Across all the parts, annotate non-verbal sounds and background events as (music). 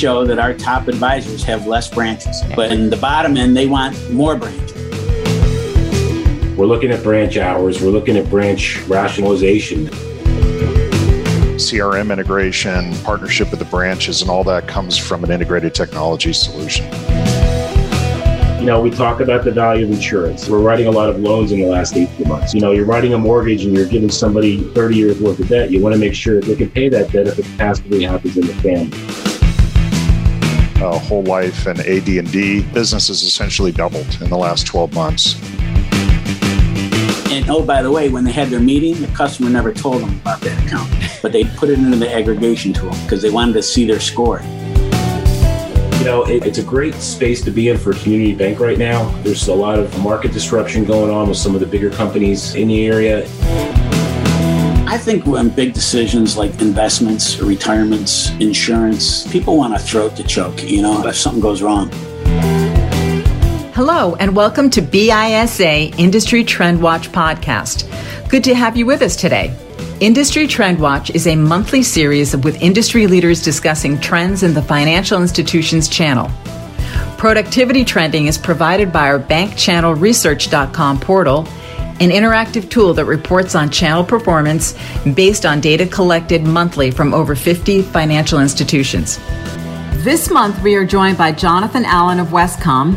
show that our top advisors have less branches, but in the bottom end, they want more branches. We're looking at branch hours, we're looking at branch rationalization. CRM integration, partnership with the branches, and all that comes from an integrated technology solution. You know, we talk about the value of insurance. We're writing a lot of loans in the last 18 months. You know, you're writing a mortgage and you're giving somebody 30 years worth of debt. You want to make sure that they can pay that debt if a catastrophe happens in the family. Uh, whole life and AD&D business has essentially doubled in the last 12 months. And oh, by the way, when they had their meeting, the customer never told them about that account, but they put it into the aggregation tool because they wanted to see their score. You know, it, it's a great space to be in for a community bank right now. There's a lot of market disruption going on with some of the bigger companies in the area. I think when big decisions like investments, retirements, insurance, people want a throat to choke, you know, if something goes wrong. Hello, and welcome to BISA Industry Trend Watch podcast. Good to have you with us today. Industry Trend Watch is a monthly series with industry leaders discussing trends in the financial institutions channel. Productivity trending is provided by our bankchannelresearch.com portal, an interactive tool that reports on channel performance based on data collected monthly from over 50 financial institutions. This month, we are joined by Jonathan Allen of Wescom,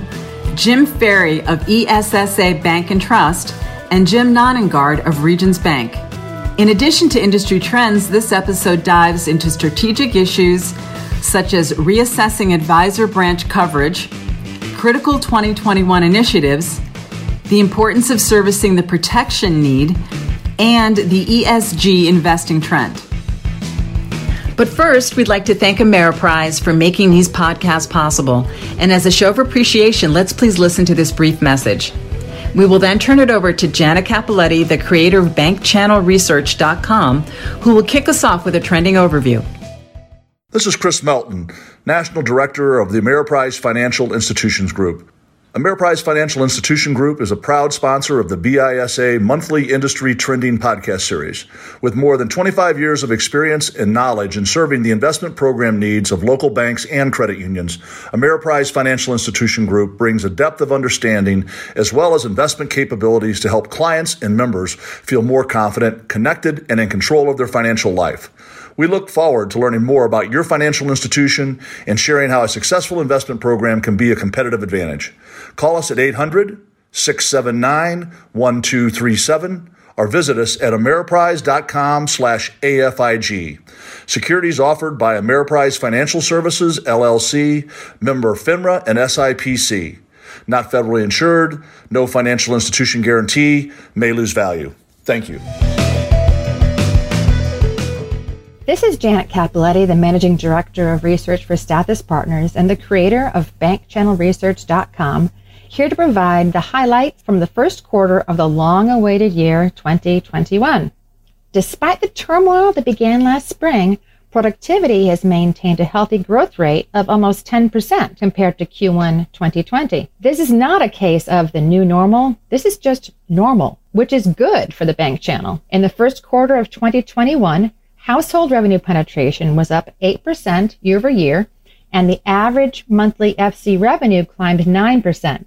Jim Ferry of ESSA Bank and Trust, and Jim Nonengard of Regions Bank. In addition to industry trends, this episode dives into strategic issues such as reassessing advisor branch coverage, critical 2021 initiatives, the importance of servicing the protection need, and the ESG investing trend. But first, we'd like to thank Ameriprise for making these podcasts possible. And as a show of appreciation, let's please listen to this brief message. We will then turn it over to Jana Capoletti, the creator of BankChannelResearch.com, who will kick us off with a trending overview. This is Chris Melton, National Director of the Ameriprise Financial Institutions Group. Ameriprise Financial Institution Group is a proud sponsor of the BISA monthly industry trending podcast series. With more than 25 years of experience and knowledge in serving the investment program needs of local banks and credit unions, Ameriprise Financial Institution Group brings a depth of understanding as well as investment capabilities to help clients and members feel more confident, connected, and in control of their financial life. We look forward to learning more about your financial institution and sharing how a successful investment program can be a competitive advantage. Call us at 800 679 1237 or visit us at ameriprise.com slash AFIG. Securities offered by Ameriprise Financial Services, LLC, member FINRA and SIPC. Not federally insured, no financial institution guarantee, may lose value. Thank you. This is Janet Capoletti, the Managing Director of Research for Stathis Partners and the creator of BankChannelResearch.com, here to provide the highlights from the first quarter of the long awaited year 2021. Despite the turmoil that began last spring, productivity has maintained a healthy growth rate of almost 10% compared to Q1 2020. This is not a case of the new normal. This is just normal, which is good for the bank channel. In the first quarter of 2021, Household revenue penetration was up 8% year over year, and the average monthly FC revenue climbed 9%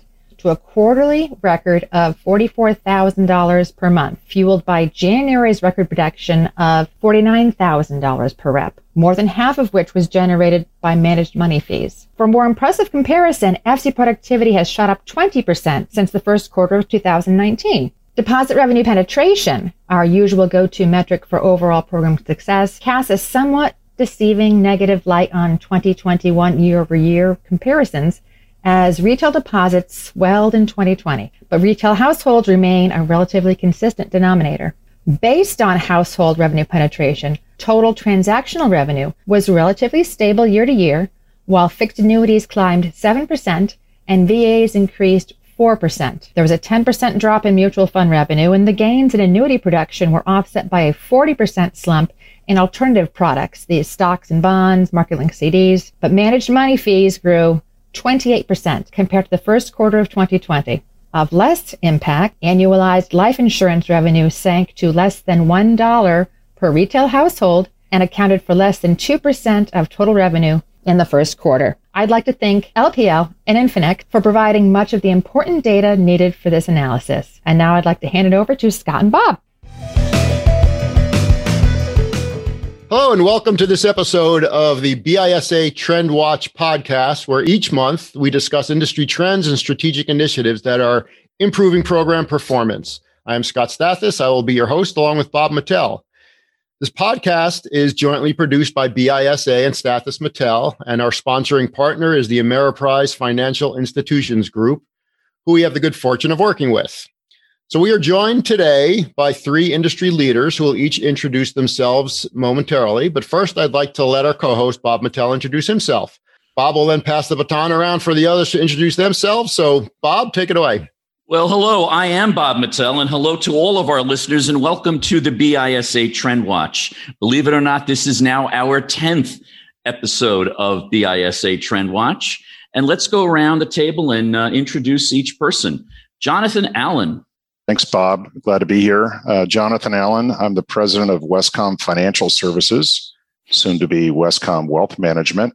a quarterly record of $44,000 per month, fueled by January's record production of $49,000 per rep, more than half of which was generated by managed money fees. For more impressive comparison, FC productivity has shot up 20% since the first quarter of 2019. Deposit revenue penetration, our usual go-to metric for overall program success, casts a somewhat deceiving negative light on 2021 year-over-year comparisons as retail deposits swelled in 2020, but retail households remain a relatively consistent denominator. Based on household revenue penetration, total transactional revenue was relatively stable year to year, while fixed annuities climbed 7% and VAs increased 4%. There was a 10% drop in mutual fund revenue, and the gains in annuity production were offset by a 40% slump in alternative products, these stocks and bonds, market linked CDs. But managed money fees grew 28% compared to the first quarter of 2020. Of less impact, annualized life insurance revenue sank to less than $1 per retail household and accounted for less than 2% of total revenue in the first quarter. I'd like to thank LPL and Infinex for providing much of the important data needed for this analysis. And now I'd like to hand it over to Scott and Bob. Hello, and welcome to this episode of the BISA Trend Watch podcast, where each month we discuss industry trends and strategic initiatives that are improving program performance. I am Scott Stathis. I will be your host along with Bob Mattel. This podcast is jointly produced by BISA and Stathis Mattel, and our sponsoring partner is the Ameriprise Financial Institutions Group, who we have the good fortune of working with. So we are joined today by three industry leaders who will each introduce themselves momentarily. But first, I'd like to let our co-host Bob Mattel introduce himself. Bob will then pass the baton around for the others to introduce themselves. So, Bob, take it away. Well, hello, I am Bob Mattel, and hello to all of our listeners, and welcome to the BISA Trend Watch. Believe it or not, this is now our 10th episode of BISA Trend Watch. And let's go around the table and uh, introduce each person. Jonathan Allen. Thanks, Bob. Glad to be here. Uh, Jonathan Allen, I'm the president of Wescom Financial Services soon to be Wescom Wealth Management.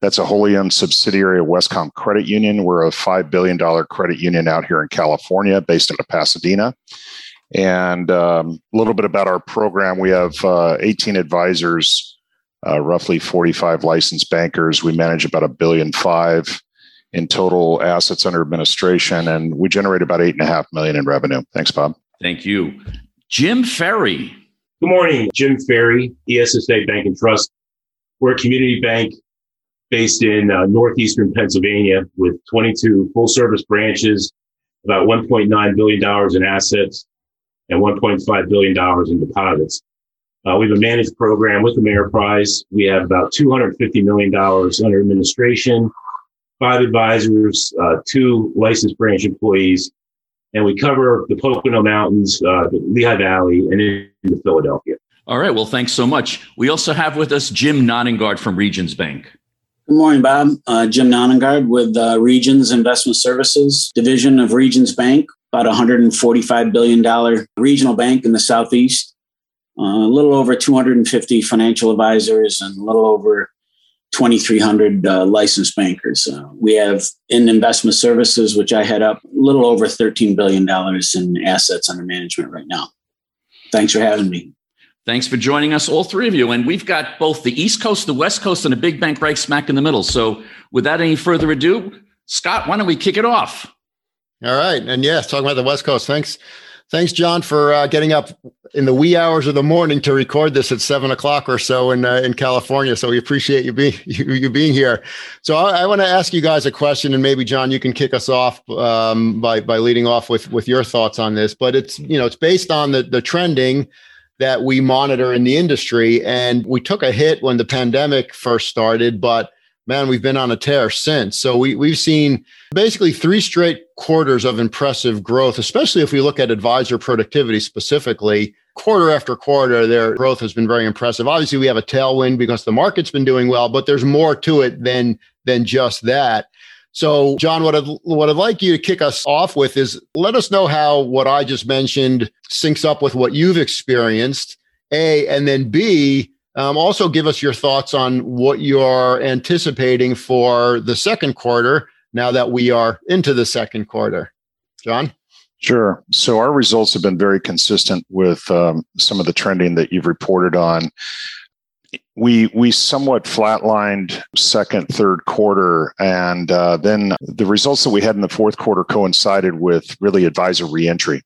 That's a wholly owned subsidiary of Wescom Credit Union. We're a $5 billion credit union out here in California, based out of Pasadena. And um, a little bit about our program we have uh, 18 advisors, uh, roughly 45 licensed bankers. We manage about a billion five in total assets under administration, and we generate about eight and a half million in revenue. Thanks, Bob. Thank you. Jim Ferry, Good morning, Jim Ferry, ESSA Bank and Trust. We're a community bank based in uh, northeastern Pennsylvania with 22 full service branches, about $1.9 billion in assets and $1.5 billion in deposits. Uh, we have a managed program with the Ameriprise. We have about $250 million under administration, five advisors, uh, two licensed branch employees, and we cover the Pocono Mountains, uh, the Lehigh Valley, and into Philadelphia. All right. Well, thanks so much. We also have with us Jim Nonengard from Regions Bank. Good morning, Bob. Uh, Jim Nonengard with uh, Regions Investment Services division of Regions Bank, about $145 billion regional bank in the Southeast. Uh, a little over 250 financial advisors and a little over 2,300 uh, licensed bankers. Uh, we have in investment services, which I head up, a little over $13 billion in assets under management right now. Thanks for having me. Thanks for joining us, all three of you. And we've got both the East Coast, the West Coast, and a big bank right smack in the middle. So without any further ado, Scott, why don't we kick it off? All right. And yes, talking about the West Coast. Thanks Thanks, John, for uh, getting up in the wee hours of the morning to record this at seven o'clock or so in uh, in California. So we appreciate you being (laughs) you, you being here. So I, I want to ask you guys a question, and maybe John, you can kick us off um, by by leading off with with your thoughts on this. But it's you know it's based on the the trending that we monitor in the industry, and we took a hit when the pandemic first started, but man, we've been on a tear since. So we, we've seen basically three straight quarters of impressive growth, especially if we look at advisor productivity specifically. Quarter after quarter, their growth has been very impressive. Obviously, we have a tailwind because the market's been doing well, but there's more to it than than just that. So, John, what I'd, what I'd like you to kick us off with is let us know how what I just mentioned syncs up with what you've experienced, A, and then B, um, also, give us your thoughts on what you're anticipating for the second quarter now that we are into the second quarter. John? Sure. So, our results have been very consistent with um, some of the trending that you've reported on we we somewhat flatlined second third quarter and uh, then the results that we had in the fourth quarter coincided with really advisor reentry.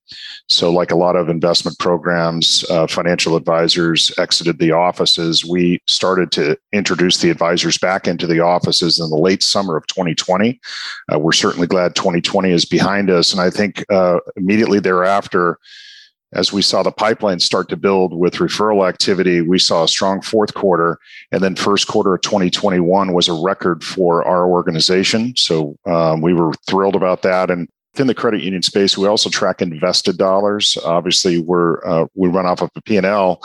So like a lot of investment programs uh, financial advisors exited the offices. We started to introduce the advisors back into the offices in the late summer of 2020 uh, we're certainly glad 2020 is behind us and i think uh, immediately thereafter as we saw the pipeline start to build with referral activity, we saw a strong fourth quarter. And then first quarter of 2021 was a record for our organization. So um, we were thrilled about that. And within the credit union space, we also track invested dollars. Obviously, we're uh, we run off of a P&L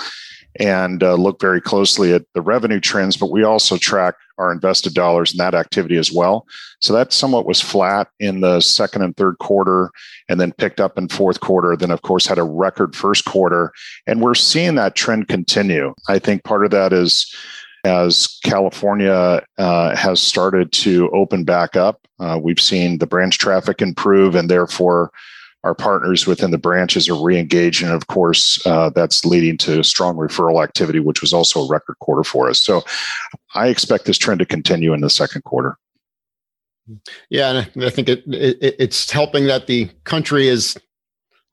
and uh, look very closely at the revenue trends, but we also track our invested dollars in that activity as well. So that somewhat was flat in the second and third quarter and then picked up in fourth quarter. Then, of course, had a record first quarter. And we're seeing that trend continue. I think part of that is as California uh, has started to open back up. Uh, we've seen the branch traffic improve, and therefore our partners within the branches are re-engaged and of course uh, that's leading to strong referral activity which was also a record quarter for us. So i expect this trend to continue in the second quarter. Yeah and i think it, it, it's helping that the country is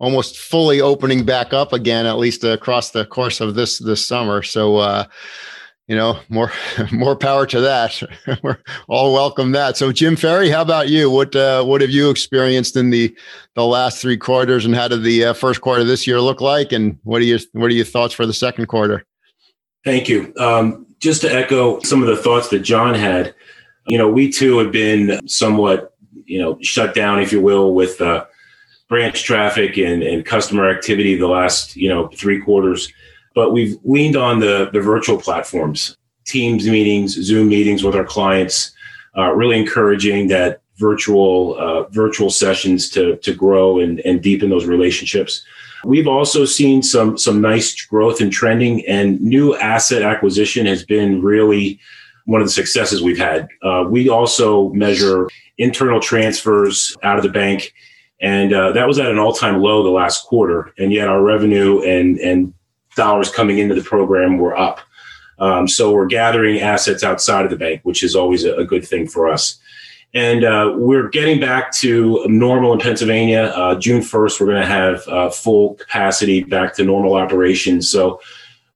almost fully opening back up again at least across the course of this this summer. So uh, you know, more (laughs) more power to that. (laughs) We're all welcome that. So, Jim Ferry, how about you? What uh, what have you experienced in the the last three quarters, and how did the uh, first quarter this year look like? And what are your what are your thoughts for the second quarter? Thank you. Um, just to echo some of the thoughts that John had, you know, we too have been somewhat, you know, shut down, if you will, with uh, branch traffic and, and customer activity the last, you know, three quarters but we've leaned on the, the virtual platforms, Teams meetings, Zoom meetings with our clients, uh, really encouraging that virtual uh, virtual sessions to, to grow and, and deepen those relationships. We've also seen some some nice growth in trending and new asset acquisition has been really one of the successes we've had. Uh, we also measure internal transfers out of the bank, and uh, that was at an all time low the last quarter. And yet our revenue and and dollars coming into the program were up. Um, so we're gathering assets outside of the bank, which is always a, a good thing for us. And uh, we're getting back to normal in Pennsylvania. Uh, June 1st, we're going to have uh, full capacity back to normal operations. So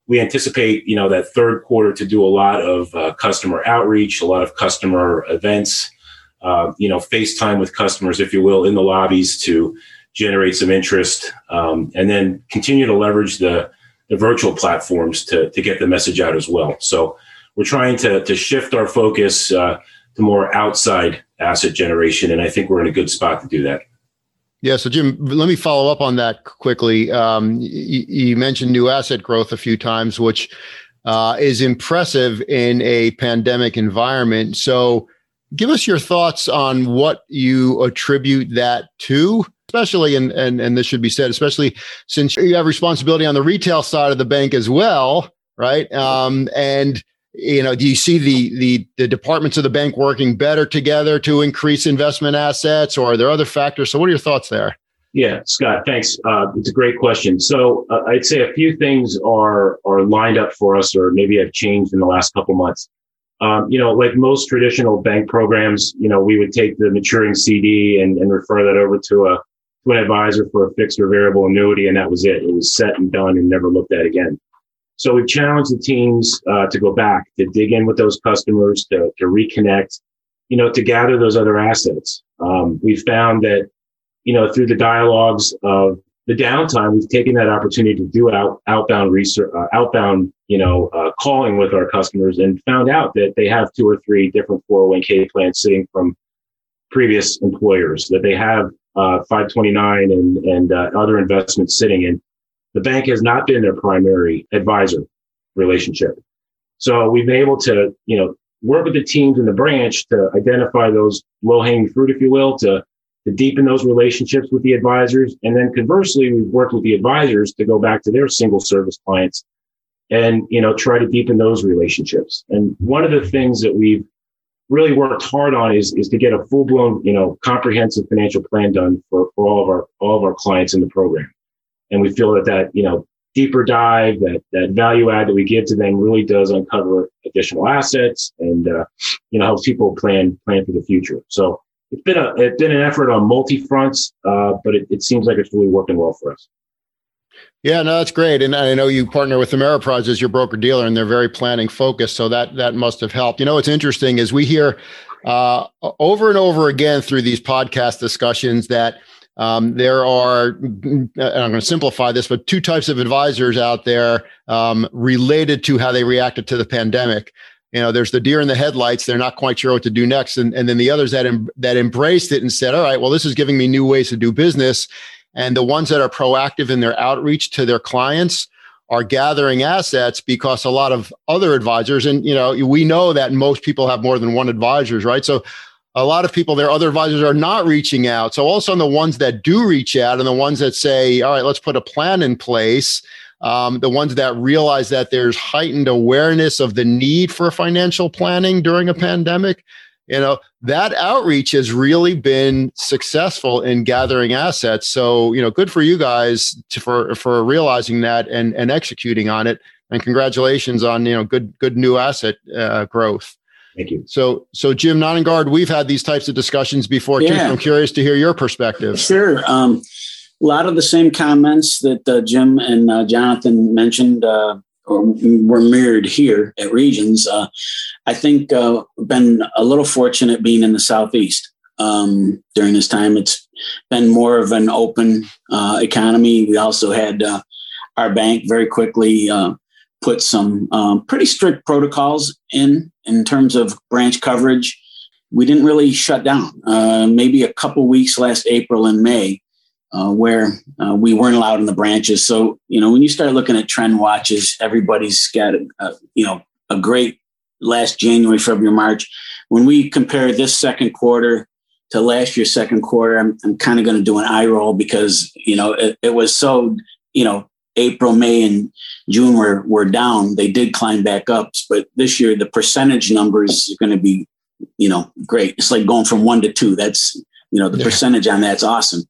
we anticipate, you know, that third quarter to do a lot of uh, customer outreach, a lot of customer events, uh, you know, FaceTime with customers, if you will, in the lobbies to generate some interest, um, and then continue to leverage the the virtual platforms to, to get the message out as well. So we're trying to, to shift our focus uh, to more outside asset generation. And I think we're in a good spot to do that. Yeah. So, Jim, let me follow up on that quickly. Um, you, you, mentioned new asset growth a few times, which uh, is impressive in a pandemic environment. So, give us your thoughts on what you attribute that to especially, and, and, and this should be said, especially since you have responsibility on the retail side of the bank as well, right? Um, and you know, do you see the the the departments of the bank working better together to increase investment assets, or are there other factors? So, what are your thoughts there? Yeah, Scott, thanks. Uh, it's a great question. So, uh, I'd say a few things are are lined up for us, or maybe have changed in the last couple months. Um, you know, like most traditional bank programs, you know, we would take the maturing CD and, and refer that over to a to an advisor for a fixed or variable annuity, and that was it. It was set and done and never looked at again. So we've challenged the teams uh, to go back, to dig in with those customers, to, to reconnect, you know, to gather those other assets. Um, we've found that, you know, through the dialogues of the downtime, we've taken that opportunity to do out, outbound research, uh, outbound, you know, uh, calling with our customers and found out that they have two or three different 401k plans sitting from previous employers, that they have uh, 529 and, and uh, other investments sitting in. The bank has not been their primary advisor relationship. So we've been able to, you know, work with the teams in the branch to identify those low hanging fruit, if you will, to, to deepen those relationships with the advisors. And then conversely, we've worked with the advisors to go back to their single service clients and, you know, try to deepen those relationships. And one of the things that we've really worked hard on is is to get a full blown, you know, comprehensive financial plan done for, for all of our all of our clients in the program. And we feel that that, you know, deeper dive, that that value add that we give to them really does uncover additional assets and uh, you know helps people plan plan for the future. So it's been a it's been an effort on multi fronts, uh, but it, it seems like it's really working well for us. Yeah, no, that's great. And I know you partner with Ameriprise as your broker dealer, and they're very planning focused. So that that must have helped. You know, what's interesting is we hear uh, over and over again through these podcast discussions that um, there are, I'm going to simplify this, but two types of advisors out there um, related to how they reacted to the pandemic. You know, there's the deer in the headlights; they're not quite sure what to do next, and, and then the others that em- that embraced it and said, "All right, well, this is giving me new ways to do business." And the ones that are proactive in their outreach to their clients are gathering assets because a lot of other advisors, and you know, we know that most people have more than one advisors, right? So a lot of people, their other advisors are not reaching out. So also on the ones that do reach out and the ones that say, all right, let's put a plan in place. um, the ones that realize that there's heightened awareness of the need for financial planning during a pandemic you know that outreach has really been successful in gathering assets. So you know good for you guys to, for for realizing that and and executing on it. And congratulations on you know good good new asset uh, growth. Thank you. So so jim nonengard we've had these types of discussions before yeah. too so i'm curious to hear your perspective. Sure. Um, a lot of the same comments that uh, jim and uh, jonathan mentioned uh, were mirrored here at Regions. Uh, I think uh, been a little fortunate being in the southeast um, during this time. It's been more of an open uh, economy. We also had uh, our bank very quickly uh, put some um, pretty strict protocols in in terms of branch coverage. We didn't really shut down. Uh, maybe a couple weeks last April and May uh, where uh, we weren't allowed in the branches. So, you know, when you start looking at trend watches, everybody's got, a, a, you know, a great last January, February, March. When we compare this second quarter to last year's second quarter, I'm, I'm kind of going to do an eye roll because, you know, it, it was so, you know, April, May, and June were, were down. They did climb back up, but this year the percentage numbers are going to be, you know, great. It's like going from one to two. That's, you know, the yeah. percentage on that's awesome.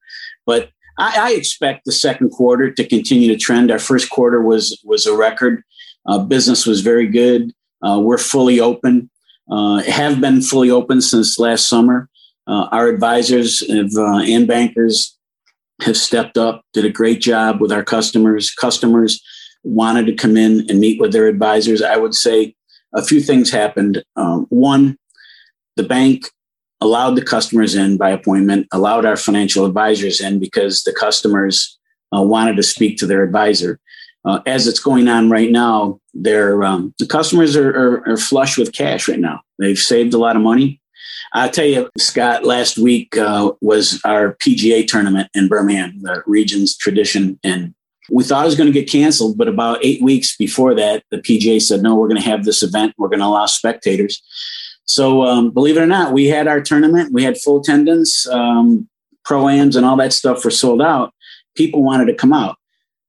But I, I, expect the second quarter to continue to trend. Our first quarter was was a record. Uh, business was very good. Uh, we're fully open. Uh, have been fully open since last summer. Uh, our advisors have, uh, and bankers have stepped up, did a great job with our customers. Customers wanted to come in and meet with their advisors. I would say a few things happened. Um, one, the bank allowed the customers in by appointment, allowed our financial advisors in because the customers uh, wanted to speak to their advisor. Uh, as it's going on right now, they're, um, the customers are, are, are, flush with cash right now. They've saved a lot of money. I'll tell you, Scott, last week uh, was our PGA tournament in Birmingham, the Regions Tradition. And we thought it was going to get canceled, but about eight weeks before that, the PGA said, no, we're going to have this event. We're going to allow spectators. So um, believe it or not, we had our tournament. We had full attendance. Um, Pro-ams and all that stuff were sold out. People wanted to come out.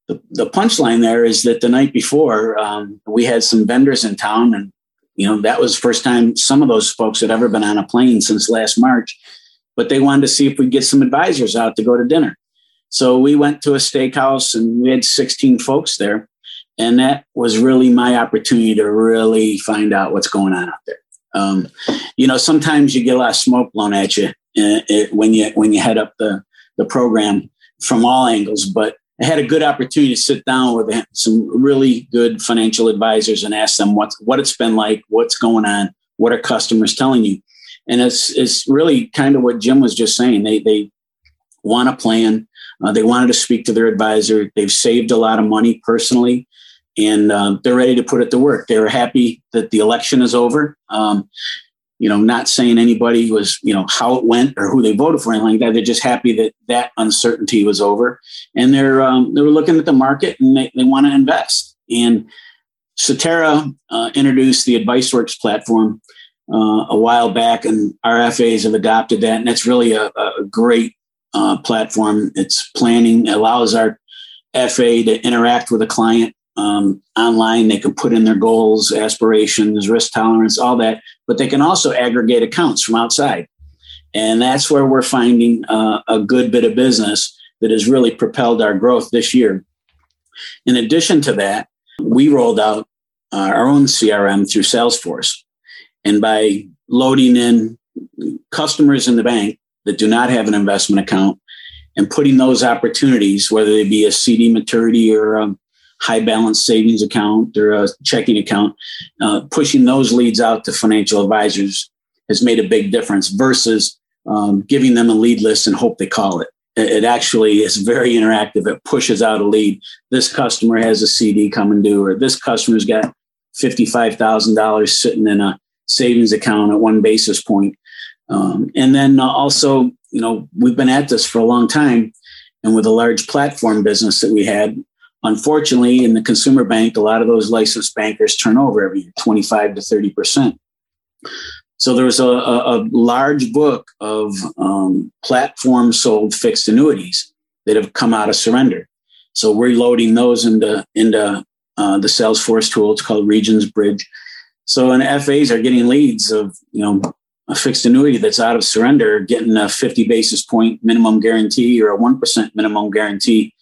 The, the punchline there is that the night before, um, we had some vendors in town, and you know that was the first time some of those folks had ever been on a plane since last March. But they wanted to see if we get some advisors out to go to dinner. So we went to a steakhouse, and we had 16 folks there, and that was really my opportunity to really find out what's going on out there. Um, you know, sometimes you get a lot of smoke blown at you it, when you when you head up the the program from all angles. But I had a good opportunity to sit down with some really good financial advisors and ask them what what it's been like, what's going on, what are customers telling you, and it's it's really kind of what Jim was just saying. They they want a plan. Uh, they wanted to speak to their advisor. They've saved a lot of money personally and uh, they're ready to put it to work. They're happy that the election is over. Um, you know, not saying anybody was, you know, how it went or who they voted for, anything like that. They're just happy that that uncertainty was over, and they're um, they were looking at the market and they, they want to invest. And Cetera uh, introduced the AdviceWorks platform uh, a while back, and our FAs have adopted that, and that's really a, a great uh, platform. It's planning allows our FA to interact with a client um, online. They can put in their goals, aspirations, risk tolerance, all that, but they can also aggregate accounts from outside. And that's where we're finding uh, a good bit of business that has really propelled our growth this year. In addition to that, we rolled out uh, our own CRM through Salesforce. And by loading in customers in the bank that do not have an investment account and putting those opportunities, whether they be a CD maturity or a high balance savings account or a checking account, uh, pushing those leads out to financial advisors has made a big difference versus um, giving them a lead list and hope they call it. It actually is very interactive. It pushes out a lead. This customer has a CD coming due, or this customer's got $55,000 sitting in a savings account at one basis point. Um, and then also, you know, we've been at this for a long time. And with a large platform business that we had, Unfortunately, in the consumer bank, a lot of those licensed bankers turn over every year, 25 to 30%. So there was a, a, a large book of um, platform sold fixed annuities that have come out of surrender. So we're loading those into into uh, the Salesforce tool. It's called Regions Bridge. So and FAs are getting leads of you know a fixed annuity that's out of surrender, getting a 50 basis point minimum guarantee or a one percent minimum guarantee.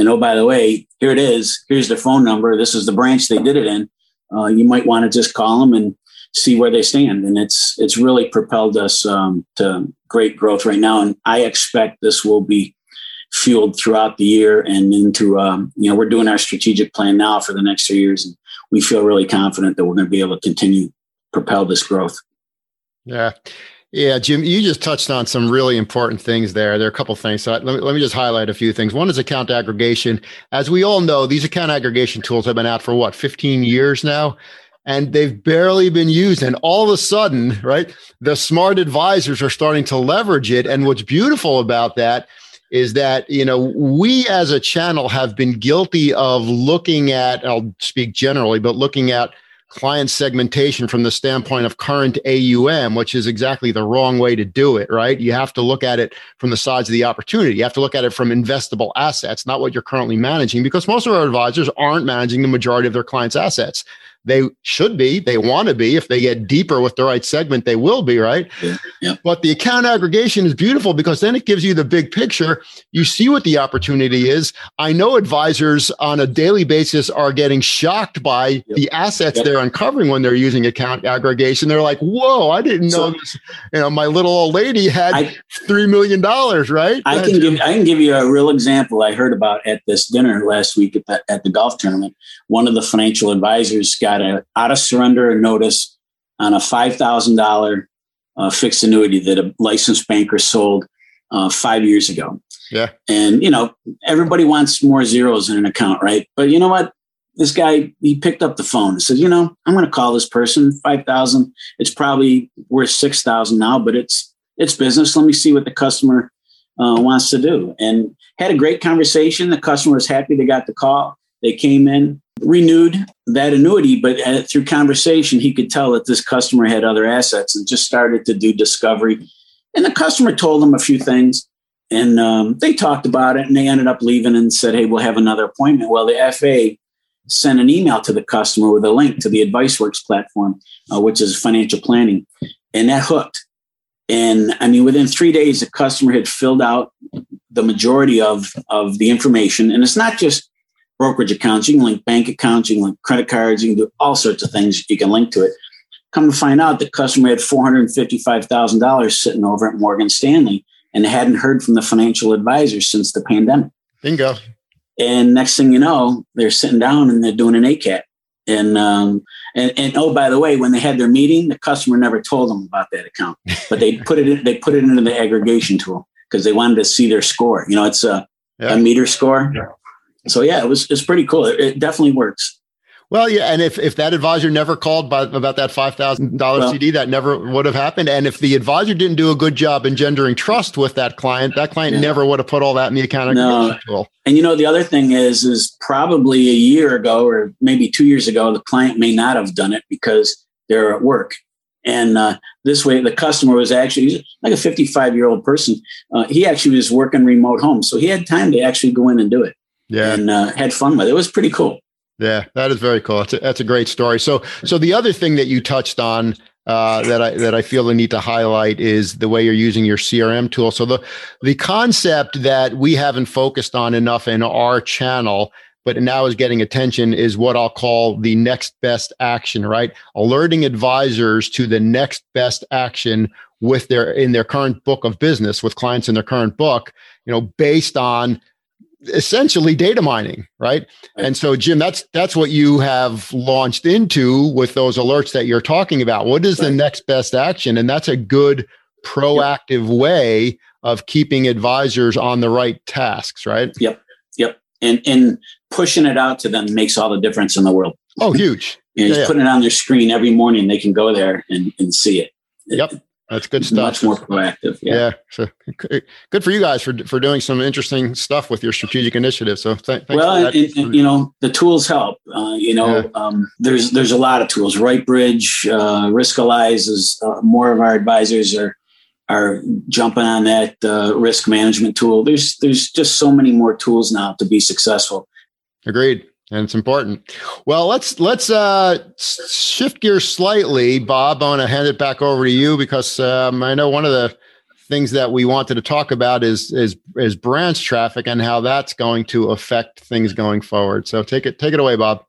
And oh, by the way, here it is. Here's their phone number. This is the branch they did it in. Uh, you might want to just call them and see where they stand. And it's it's really propelled us um, to great growth right now. And I expect this will be fueled throughout the year and into um, you know we're doing our strategic plan now for the next three years and we feel really confident that we're going to be able to continue propel this growth yeah yeah jim you just touched on some really important things there. There are a couple things. So let me, let me just highlight a few things. One is account aggregation. As we all know these account aggregation tools have been out for what 15 years now? And they've barely been used. And all of a sudden, right, the smart advisors are starting to leverage it. And what's beautiful about that is that you know we as a channel have been guilty of looking at i'll speak generally but looking at client segmentation from the standpoint of current AUM, which is exactly the wrong way to do it, right? You have to look at it from the sides of the opportunity. You have to look at it from investable assets, not what you're currently managing, because most of our advisors aren't managing the majority of their clients' assets. They should be, they want to be. If they get deeper with the right segment, they will be, right? Yeah, yeah. But the account aggregation is beautiful because then it gives you the big picture. You see what the opportunity is. I know advisors on a daily basis are getting shocked by yep. the assets yep. they're uncovering when they're using account aggregation. They're like, whoa, I didn't know this. You know, my little old lady had I, $3 million, right? I can, (laughs) give, I can give you a real example I heard about at this dinner last week at the, at the golf tournament. One of the financial advisors got got a out of surrender notice on a five thousand uh, fixed annuity that a licensed banker sold uh, five years ago. Yeah, and you know everybody wants more zeros in an account, right? But you know what? This guy he picked up the phone and said, "You know, I'm going to call this person five thousand. It's probably worth six thousand now, but it's it's business. Let me see what the customer uh, wants to do." And had a great conversation. The customer was happy they got the call. They came in, renewed that annuity, but uh, through conversation, he could tell that this customer had other assets and just started to do discovery. And the customer told him a few things, and um, they talked about it, and they ended up leaving and said, "Hey, we'll have another appointment." Well, the FA sent an email to the customer with a link to the AdviceWorks platform, uh, which is financial planning, and that hooked. And I mean, within three days, the customer had filled out the majority of of the information, and it's not just brokerage accounts. You can link bank accounts, you can link credit cards, you can do all sorts of things you can link to it. Come to find out, the customer had $455,000 sitting over at Morgan Stanley and hadn't heard from the financial advisor since the pandemic. Bingo. And next thing you know, they're sitting down and they're doing an ACAT. And, um, and and oh, by the way, when they had their meeting, the customer never told them about that account, but they put it in, they put it into the aggregation tool because they wanted to see their score. You know, it's a, yeah. a meter score. Yeah so yeah, it was it's pretty cool. It, it, definitely works. Well, yeah, and if if that advisor never called by, about that five thousand well, dollars CD, that never would have happened. And if the advisor didn't do a good job engendering trust with that client, that client yeah. never would have put all that in the account no. tool. And you know, the other thing is, is probably a year ago or maybe two years ago, the client may not have done it because they're at work. And uh, this way, the customer was actually like a 55 year old person. Uh, he actually was working remote home, so he had time to actually go in and do it yeah, and uh, had fun with it. It was pretty cool. Yeah, that is very cool. That's a, that's a great story. So, so the other thing that you touched on uh, that I that I feel the need to highlight is the way you're using your CRM tool. So the the concept that we haven't focused on enough in our channel, but now is getting attention, is what I'll call the next best action. Right, alerting advisors to the next best action with their in their current book of business with clients in their current book. You know, based on essentially data mining right? and so jim that's that's what you have launched into with those alerts that you're talking about. What is the next best action? And that's a good proactive way of keeping advisors on the right tasks right? Yep. Yep. And and pushing it out to them makes all the difference in the world. Oh huge. You know, yeah, just yeah. putting it on their screen every morning they can go there and, and see it. Yep that's good stuff. Much more proactive. Yeah. yeah. So good for you guys for, for doing some interesting stuff with your strategic initiative. So th- well, and, and, you know, the tools help, uh, you know, yeah. um, there's, there's a lot of tools, RightBridge, uh, Riskalyze is uh, more of our advisors are, are jumping on that uh, risk management tool. There's there's just so many more tools now to be successful. Agreed and it's important. Well, let's let's uh, shift gears slightly, Bob. I want to hand it back over to you because um, I know one of the things that we wanted to talk about is is is branch traffic and how that's going to affect things going forward. So take it take it away, Bob.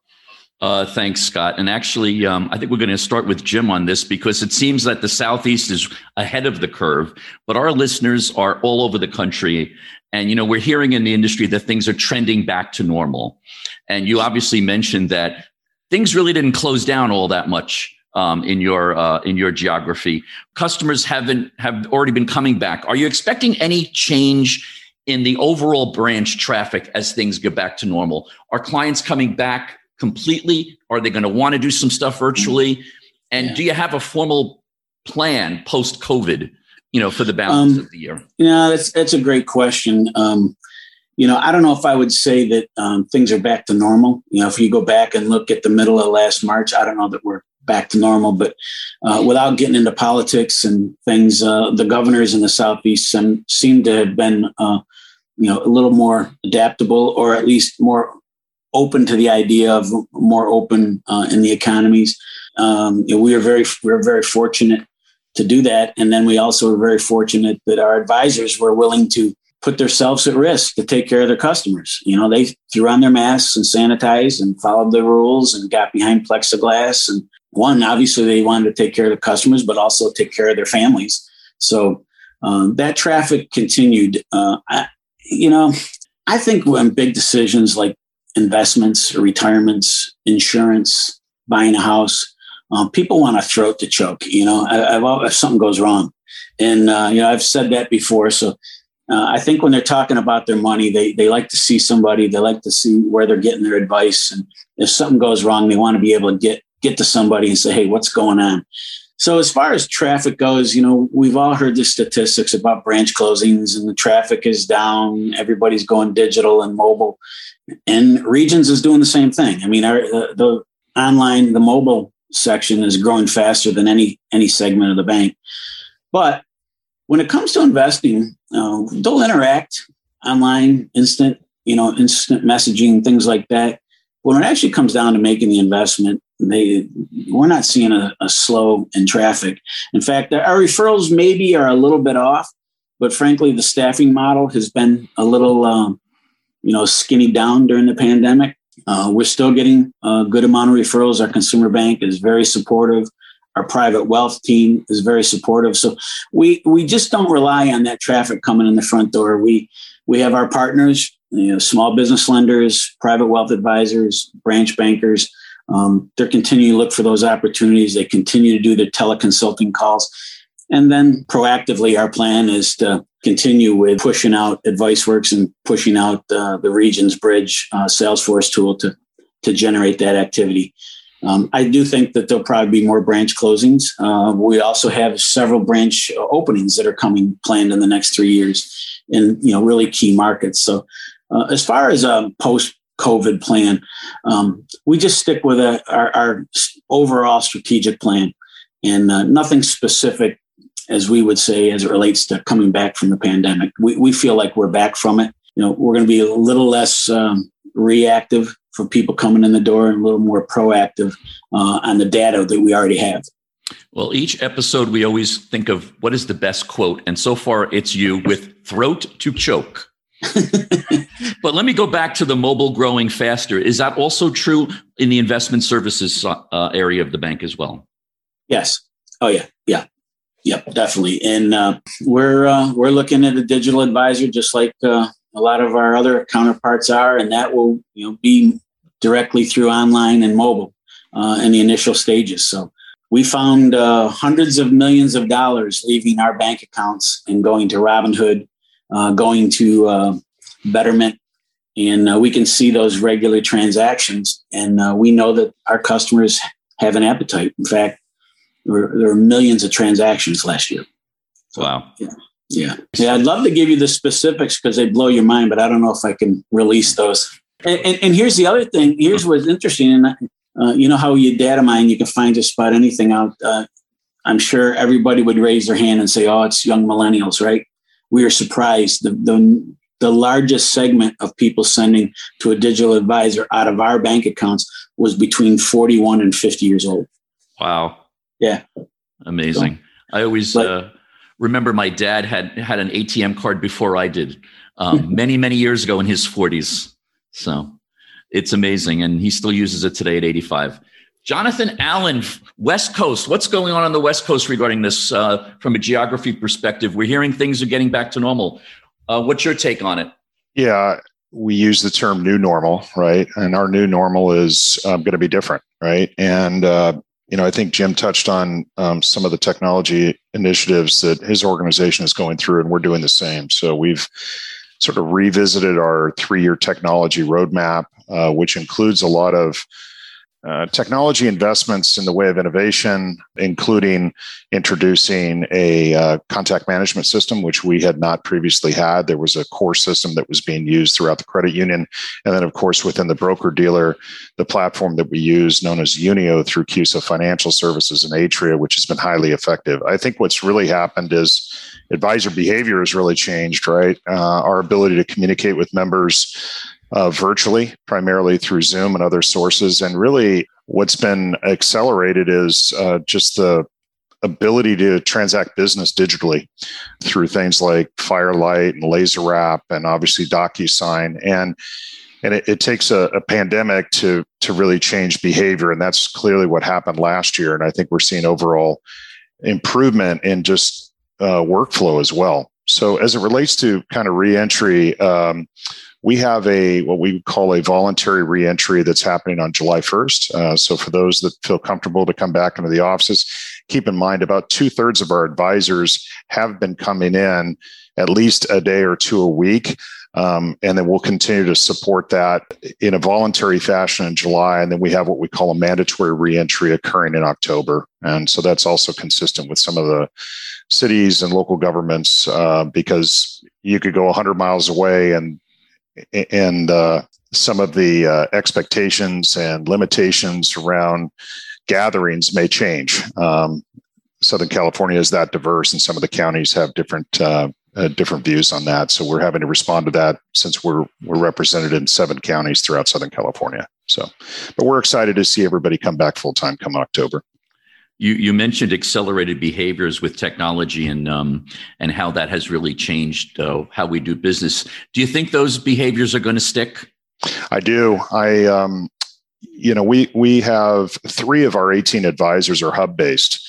Uh, thanks, Scott. And actually, um, I think we're going to start with Jim on this because it seems that the Southeast is ahead of the curve, but our listeners are all over the country. And, you know, we're hearing in the industry that things are trending back to normal. And you obviously mentioned that things really didn't close down all that much um, in your uh, in your geography. Customers haven't have already been coming back. Are you expecting any change in the overall branch traffic as things get back to normal? Are clients coming back completely? Are they going to want to do some stuff virtually? And yeah. do you have a formal plan post COVID? You know, for the balance um, of the year. You know, that's that's a great question. Um, you know, I don't know if I would say that um, things are back to normal. You know, if you go back and look at the middle of last March, I don't know that we're back to normal. But uh, without getting into politics and things, uh, the governors in the southeast seem, seem to have been, uh, you know, a little more adaptable, or at least more open to the idea of more open uh, in the economies. Um, you know, we are very we are very fortunate to do that, and then we also were very fortunate that our advisors were willing to put themselves at risk to take care of their customers. You know, they threw on their masks and sanitized and followed the rules and got behind plexiglass. And one, obviously, they wanted to take care of the customers, but also take care of their families. So um, that traffic continued. Uh, I, you know, I think when big decisions like investments, retirements, insurance, buying a house. Um, people want a throat to choke. You know, I, I've, if something goes wrong, and uh, you know, I've said that before. So uh, I think when they're talking about their money, they they like to see somebody. They like to see where they're getting their advice, and if something goes wrong, they want to be able to get get to somebody and say, "Hey, what's going on?" So as far as traffic goes, you know, we've all heard the statistics about branch closings, and the traffic is down. Everybody's going digital and mobile and Regions is doing the same thing. I mean, our, the, the online, the mobile section is growing faster than any any segment of the bank. But when it comes to investing, uh, they'll interact online, instant, you know, instant messaging, things like that. When it actually comes down to making the investment, they we're not seeing a, a slow in traffic. In fact, our referrals maybe are a little bit off, but frankly, the staffing model has been a little um, you know, skinny down during the pandemic. Uh, we're still getting a good amount of referrals. Our consumer bank is very supportive. Our private wealth team is very supportive. So we we just don't rely on that traffic coming in the front door. We we have our partners, you know, small business lenders, private wealth advisors, branch bankers. Um, they're continuing to look for those opportunities. They continue to do their teleconsulting calls. And then proactively, our plan is to continue with pushing out AdviceWorks and pushing out uh, the Regions Bridge uh, Salesforce tool to, to generate that activity. Um, I do think that there'll probably be more branch closings. Uh, we also have several branch openings that are coming planned in the next three years in you know really key markets. So uh, as far as a post COVID plan, um, we just stick with a, our, our, overall strategic plan and uh, nothing specific as we would say, as it relates to coming back from the pandemic. We, we feel like we're back from it. You know, we're going to be a little less um, reactive for people coming in the door and a little more proactive uh, on the data that we already have. Well, each episode, we always think of what is the best quote. And so far, it's you with throat to choke. (laughs) but let me go back to the mobile growing faster. Is that also true in the investment services uh, area of the bank as well? Yes. Oh, yeah. Yeah. Yep, definitely. And uh, we're uh, we're looking at a digital advisor, just like uh, a lot of our other counterparts are, and that will you know be directly through online and mobile uh, in the initial stages. So we found uh, hundreds of millions of dollars leaving our bank accounts and going to Robinhood, uh, going to Betterment, and we can see those regular transactions, and we know that our customers have an appetite. In fact there were, there were millions of transactions last year. So, wow. Yeah. Yeah. Yeah. I'd love to give you the specifics because they blow your mind, but I don't know if I can release those. And, and, and here's the other thing. Here's what's interesting. And uh, you know how you data mine, you can find just about anything out. Uh, I'm sure everybody would raise their hand and say, "Oh, it's young millennials, right?" We are surprised. The the the largest segment of people sending to a digital advisor out of our bank accounts was between 41 and 50 years old. Wow. Yeah. Amazing. So, I always but, uh, remember my dad had had an ATM card before I did, um, (laughs) many many years ago in his 40s. So it's amazing, and he still uses it today at 85. Jonathan Allen, West Coast. What's going on on the West Coast regarding this uh, from a geography perspective? We're hearing things are getting back to normal. Uh, what's your take on it? Yeah, we use the term new normal, right? And our new normal is um, going to be different, right? And uh, you know, I think Jim touched on um, some of the technology initiatives that his organization is going through, and we're doing the same. So we've sort of revisited our three-year technology roadmap, uh, which includes a lot of uh, technology investments in the way of innovation, including introducing a uh, contact management system, which we had not previously had. There was a core system that was being used throughout the credit union. And then, of course, within the broker dealer, the platform that we use, known as Unio through CUSO Financial Services and Atria, which has been highly effective. I think what's really happened is advisor behavior has really changed, right? Uh, our ability to communicate with members uh, virtually, primarily through Zoom and other sources. And really, what's been accelerated is uh, just the ability to transact business digitally through things like Firelight and LaserApp and obviously DocuSign. And and it, it takes a, a, pandemic to to really change behavior, and that's clearly what happened last year. And I think we're seeing overall improvement in just uh, workflow as well. So as it relates to kind of reentry, um, we have a what we call a voluntary reentry that's happening on July 1st. Uh, so for those that feel comfortable to come back into the offices, keep in mind about two thirds of our advisors have been coming in at least a day or two a week. Um, and then we'll continue to support that in a voluntary fashion in July. And then we have what we call a mandatory reentry occurring in October. And so that's also consistent with some of the cities and local governments uh, because you could go 100 miles away and and uh, some of the uh, expectations and limitations around gatherings may change. Um, Southern California is that diverse, and some of the counties have different uh, uh, different views on that. So we're having to respond to that since we're we're represented in seven counties throughout Southern California. So, but we're excited to see everybody come back full time come October. You, you mentioned accelerated behaviors with technology and um, and how that has really changed uh, how we do business. Do you think those behaviors are going to stick? I do. I um, you know we we have three of our 18 advisors are hub based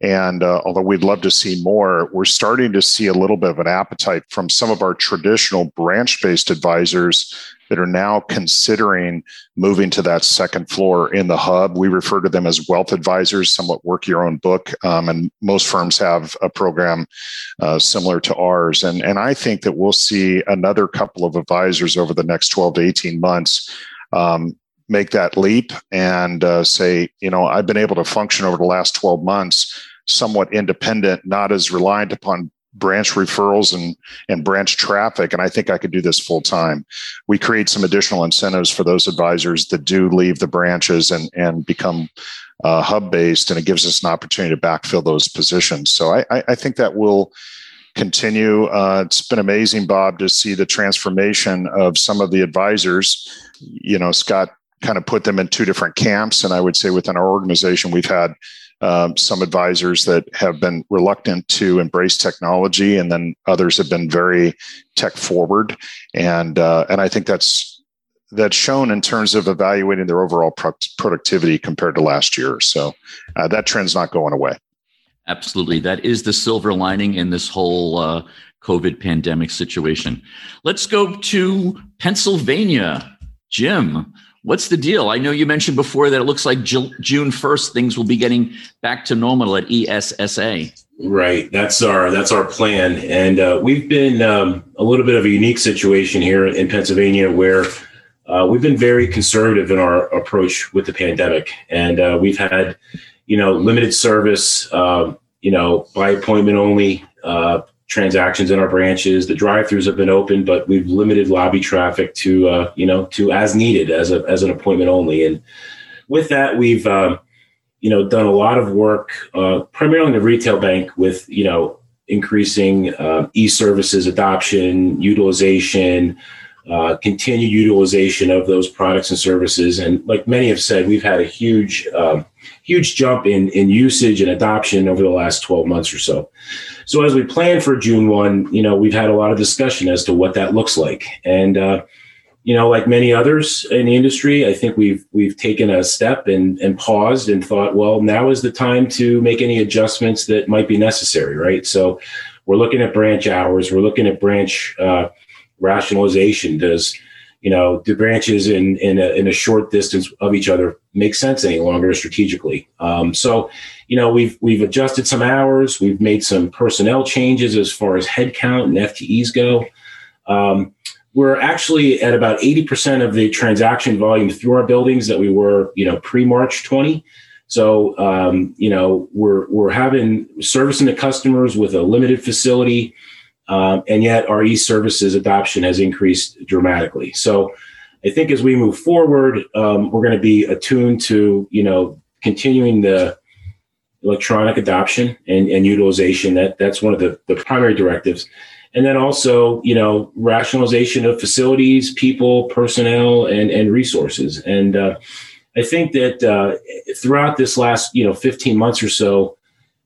and uh, although we'd love to see more, we're starting to see a little bit of an appetite from some of our traditional branch based advisors that are now considering moving to that second floor in the hub. We refer to them as wealth advisors, somewhat work your own book. Um, and most firms have a program uh, similar to ours. And, and I think that we'll see another couple of advisors over the next 12 to 18 months. Um, make that leap and uh, say, you know, I've been able to function over the last 12 months somewhat independent, not as reliant upon branch referrals and and branch traffic and i think i could do this full time we create some additional incentives for those advisors that do leave the branches and and become uh, hub based and it gives us an opportunity to backfill those positions. So i i think that will continue. Uh, it's been amazing bob to see the transformation of some of the advisors. You know scott kind of put them in two different camps and i would say within our organization we've had um, some advisors that have been reluctant to embrace technology, and then others have been very tech forward. And uh, and I think that's that's shown in terms of evaluating their overall pro- productivity compared to last year. So uh, that trend's not going away. Absolutely, that is the silver lining in this whole uh, COVID pandemic situation. Let's go to Pennsylvania, Jim. What's the deal? I know you mentioned before that it looks like June 1st things will be getting back to normal at ESSA. Right, that's our that's our plan, and uh, we've been um, a little bit of a unique situation here in Pennsylvania where uh, we've been very conservative in our approach with the pandemic, and uh, we've had you know limited service, um, you know by appointment only uh, transactions in our branches. The drive-throughs have been open, but we've limited lobby traffic to uh, you know to as needed as a as an appointment only. And with that, we've um, you know, done a lot of work, uh, primarily in the retail bank with, you know, increasing uh, e-services adoption, utilization, uh, continued utilization of those products and services. And like many have said, we've had a huge, um, huge jump in, in usage and adoption over the last 12 months or so. So as we plan for June 1, you know, we've had a lot of discussion as to what that looks like. And, uh, you know, like many others in the industry, I think we've we've taken a step and, and paused and thought, well, now is the time to make any adjustments that might be necessary, right? So we're looking at branch hours, we're looking at branch uh, rationalization. Does you know the branches in in a, in a short distance of each other make sense any longer strategically? Um, so you know we've we've adjusted some hours, we've made some personnel changes as far as headcount and FTEs go. Um, we're actually at about 80% of the transaction volume through our buildings that we were, you know, pre-March 20. So, um, you know, we're, we're having servicing the customers with a limited facility. Um, and yet our e-services adoption has increased dramatically. So I think as we move forward, um, we're going to be attuned to, you know, continuing the electronic adoption and, and utilization. That that's one of the, the primary directives and then also you know rationalization of facilities people personnel and and resources and uh, i think that uh, throughout this last you know 15 months or so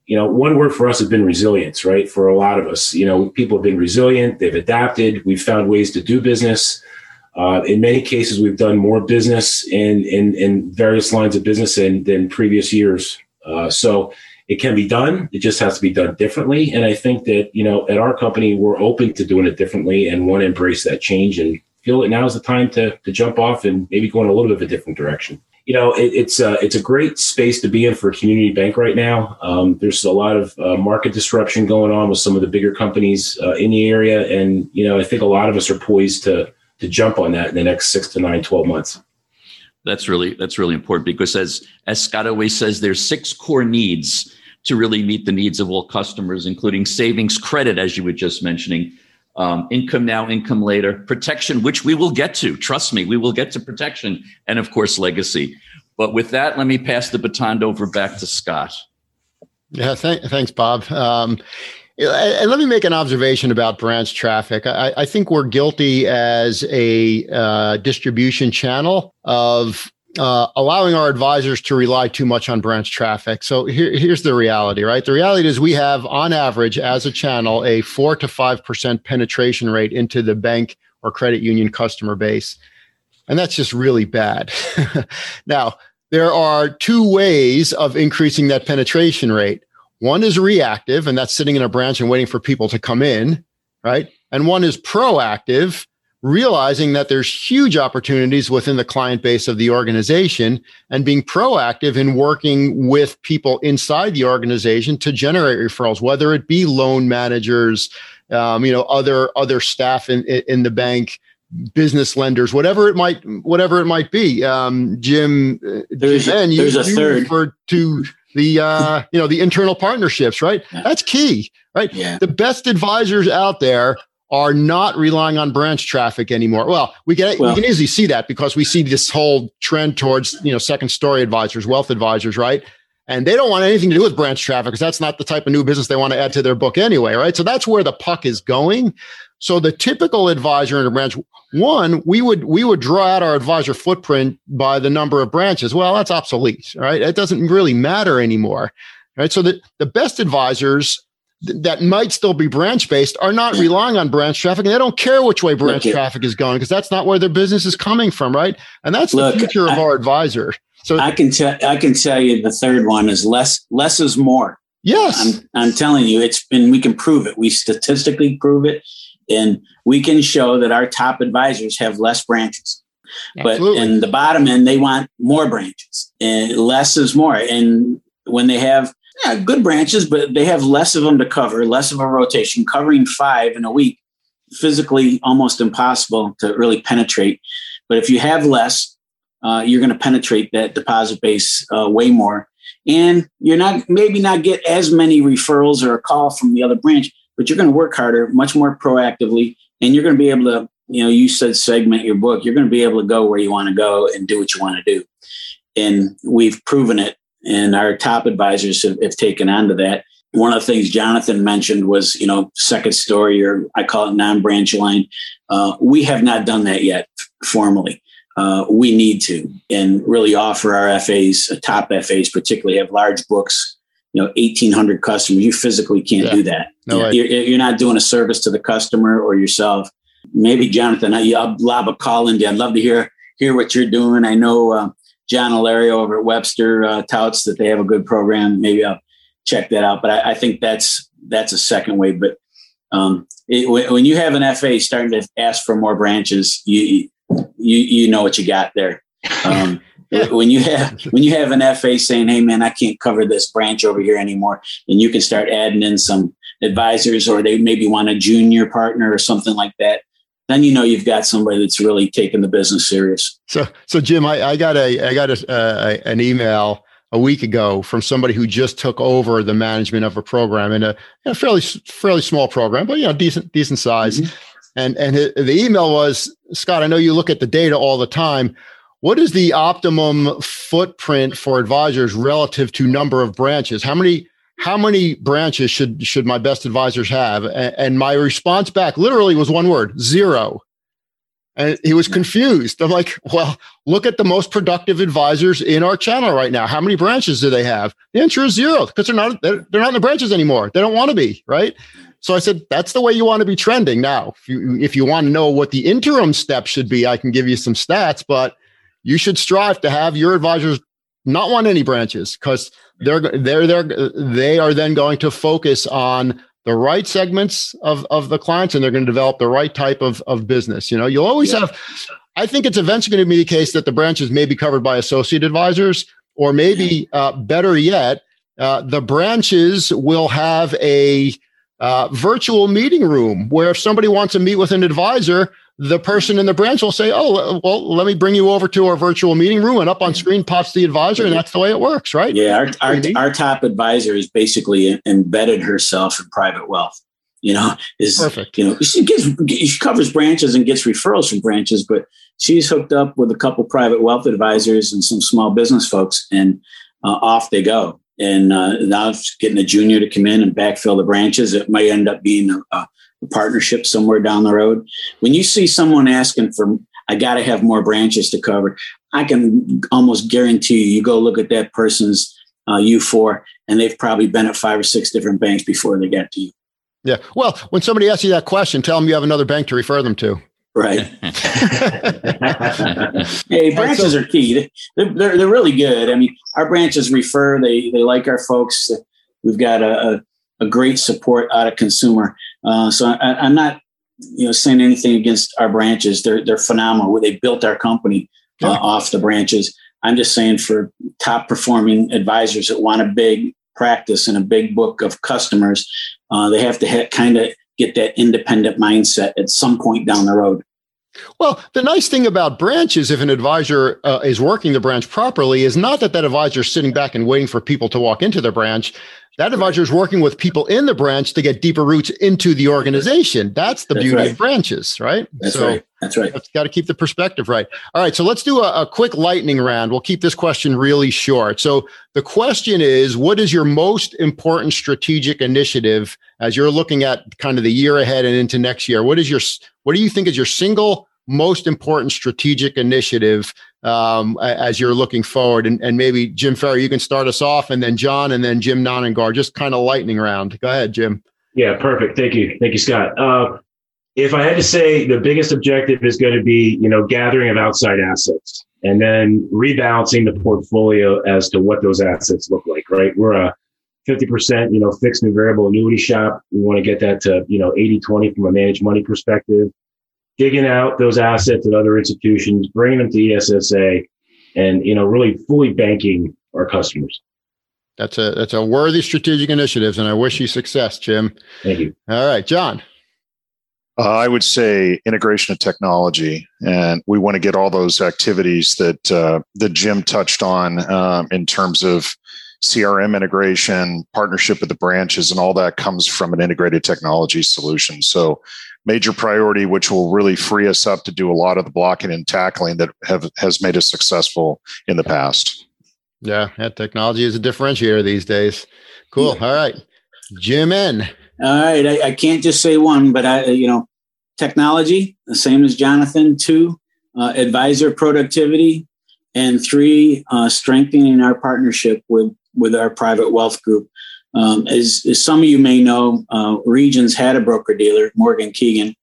you know one word for us has been resilience right for a lot of us you know people have been resilient they've adapted we've found ways to do business uh, in many cases we've done more business in in, in various lines of business than, than previous years uh, so it can be done. It just has to be done differently. And I think that, you know, at our company, we're open to doing it differently and want to embrace that change and feel that now is the time to, to jump off and maybe go in a little bit of a different direction. You know, it, it's uh, it's a great space to be in for a community bank right now. Um, there's a lot of uh, market disruption going on with some of the bigger companies uh, in the area, and you know, I think a lot of us are poised to to jump on that in the next six to nine, 12 months. That's really that's really important because as as Scott always says, there's six core needs to really meet the needs of all customers, including savings, credit, as you were just mentioning, um, income now, income later, protection, which we will get to. Trust me, we will get to protection, and of course, legacy. But with that, let me pass the baton over back to Scott. Yeah, th- thanks, Bob. Um, and let me make an observation about branch traffic. I, I think we're guilty as a uh, distribution channel of uh, allowing our advisors to rely too much on branch traffic. So here, here's the reality, right? The reality is we have, on average, as a channel, a four to five percent penetration rate into the bank or credit union customer base, and that's just really bad. (laughs) now, there are two ways of increasing that penetration rate. One is reactive, and that's sitting in a branch and waiting for people to come in, right? And one is proactive, realizing that there's huge opportunities within the client base of the organization and being proactive in working with people inside the organization to generate referrals, whether it be loan managers, um, you know, other other staff in in the bank, business lenders, whatever it might whatever it might be. Um, Jim, uh, there's, Jim, you, there's a you third. referred to the uh, you know the internal partnerships, right? Yeah. That's key, right? Yeah. The best advisors out there are not relying on branch traffic anymore. Well, we can well, we can easily see that because we see this whole trend towards you know second story advisors, wealth advisors, right? And they don't want anything to do with branch traffic because that's not the type of new business they want to add to their book anyway, right? So that's where the puck is going. So the typical advisor in a branch, one, we would we would draw out our advisor footprint by the number of branches. Well, that's obsolete, right? It doesn't really matter anymore, right? So the, the best advisors that might still be branch based are not relying on branch traffic and they don't care which way branch Look, traffic is going because that's not where their business is coming from, right? And that's Look, the future of I, our advisor. So I can tell I can tell you the third one is less less is more. Yes. I'm, I'm telling you, it's been we can prove it. We statistically prove it and we can show that our top advisors have less branches. Absolutely. But in the bottom end, they want more branches. And less is more. And when they have yeah, good branches, but they have less of them to cover, less of a rotation. Covering five in a week, physically almost impossible to really penetrate. But if you have less, uh, you're going to penetrate that deposit base uh, way more, and you're not maybe not get as many referrals or a call from the other branch, but you're going to work harder, much more proactively, and you're going to be able to, you know, you said segment your book. You're going to be able to go where you want to go and do what you want to do, and we've proven it and our top advisors have, have taken on to that. One of the things Jonathan mentioned was, you know, second story, or I call it non-branch line. Uh, we have not done that yet formally. Uh, we need to and really offer our FAs, uh, top FAs, particularly have large books, you know, 1800 customers. You physically can't yeah. do that. No you are you're not doing a service to the customer or yourself. Maybe Jonathan, I, I'll lob a call in. I'd love to hear, hear what you're doing. I know uh, John Alario over at Webster uh, touts that they have a good program. Maybe I'll check that out. But I, I think that's, that's a second way. But um, it, when you have an FA starting to ask for more branches, you, you you know what you got there. Um, (laughs) yeah. When you have when you have an FA saying, "Hey, man, I can't cover this branch over here anymore," and you can start adding in some advisors, or they maybe want a junior partner or something like that. Then you know you've got somebody that's really taking the business serious. So, so Jim, I, I got a I got a, uh, an email a week ago from somebody who just took over the management of a program in a, a fairly fairly small program, but you know decent decent size. Mm-hmm. And and the email was Scott. I know you look at the data all the time. What is the optimum footprint for advisors relative to number of branches? How many how many branches should should my best advisors have? And, my response back literally was one word: zero. And he was hmm. confused. I'm like, well, look at the most productive advisors in our channel right now. How many branches do they have? The answer is zero because they're not they're, they're not in the branches anymore. They don't want to be, right? So I said, that's the way you want to be trending. Now, if you, if you want to know what the interim step should be, I can give you some stats, but you should strive to have your advisors not want any branches because they're, they're, they're, they are then going to focus on the right segments of, of the clients and they're going to develop the right type of, of business. You know, you'll always yeah. have, I think it's eventually going to be the case that the branches may be covered by associate advisors, or maybe uh, better yet, uh, the branches will have a uh, virtual meeting room where if somebody wants to meet with an advisor, the person in the branch will say, "Oh, well, let me bring you over to our virtual meeting room," and up on screen pops the advisor, and that's the way it works, right? Yeah, our our, our top advisor is basically embedded herself in private wealth. You know, is perfect. You know, she gets she covers branches and gets referrals from branches, but she's hooked up with a couple private wealth advisors and some small business folks, and uh, off they go and uh, now getting a junior to come in and backfill the branches. It might end up being a, a, partnership somewhere down the road. When you see someone asking for, I got to have more branches to cover, I can almost guarantee you, you go look at that person's uh, U4, and they've probably been at five or six different banks before they got to you. Yeah. Well, when somebody asks you that question, tell them you have another bank to refer them to. Right. (laughs) (laughs) hey, branches are key. They're, they're, they're, really good. I mean, our branches refer, they, they like our folks. We've got a, a, a great support out of consumer. Uh, so I, am not, you know, saying anything against our branches. They're, they're phenomenal. They built our company uh, off the branches. I'm just saying for top performing advisors that want a big practice and a big book of customers, uh, they have to ha- kind of get that independent mindset at some point down the road. Well, the nice thing about branches, if an advisor uh, is working the branch properly, is not that that advisor is sitting back and waiting for people to walk into the branch. That advisor is working with people in the branch to get deeper roots into the organization. That's the That's beauty right. of branches, right? That's so right. That's right. That's got to keep the perspective right. All right. So let's do a, a quick lightning round. We'll keep this question really short. So the question is What is your most important strategic initiative as you're looking at kind of the year ahead and into next year? What is your, what do you think is your single most important strategic initiative um, as you're looking forward? And, and, maybe Jim Ferry, you can start us off, and then John, and then Jim Nonengar, just kind of lightning round. Go ahead, Jim. Yeah, perfect. Thank you. Thank you, Scott. Uh, if I had to say the biggest objective is going to be, you know, gathering of outside assets and then rebalancing the portfolio as to what those assets look like, right? We're a 50%, you know, fixed and variable annuity shop. We want to get that to, you know, 80, 20 from a managed money perspective digging out those assets at other institutions, bringing them to ESSA, and you know, really fully banking our customers. That's a that's a worthy strategic initiative, and I wish you success, Jim. Thank you. All right, John. Uh, I would say integration of technology, and we want to get all those activities that uh, that Jim touched on um, in terms of CRM integration, partnership with the branches, and all that comes from an integrated technology solution. So major priority, which will really free us up to do a lot of the blocking and tackling that have has made us successful in the past. Yeah, that technology is a differentiator these days. Cool. Yeah. All right, Jim N. All right, I, I, can't just say one, but I, you know, technology, the same as Jonathan. Two, uh, advisor productivity, and three, uh, strengthening our partnership with with our private wealth group. Um, as, as, some of you may know, uh, Regions had a broker dealer, Morgan Keegan,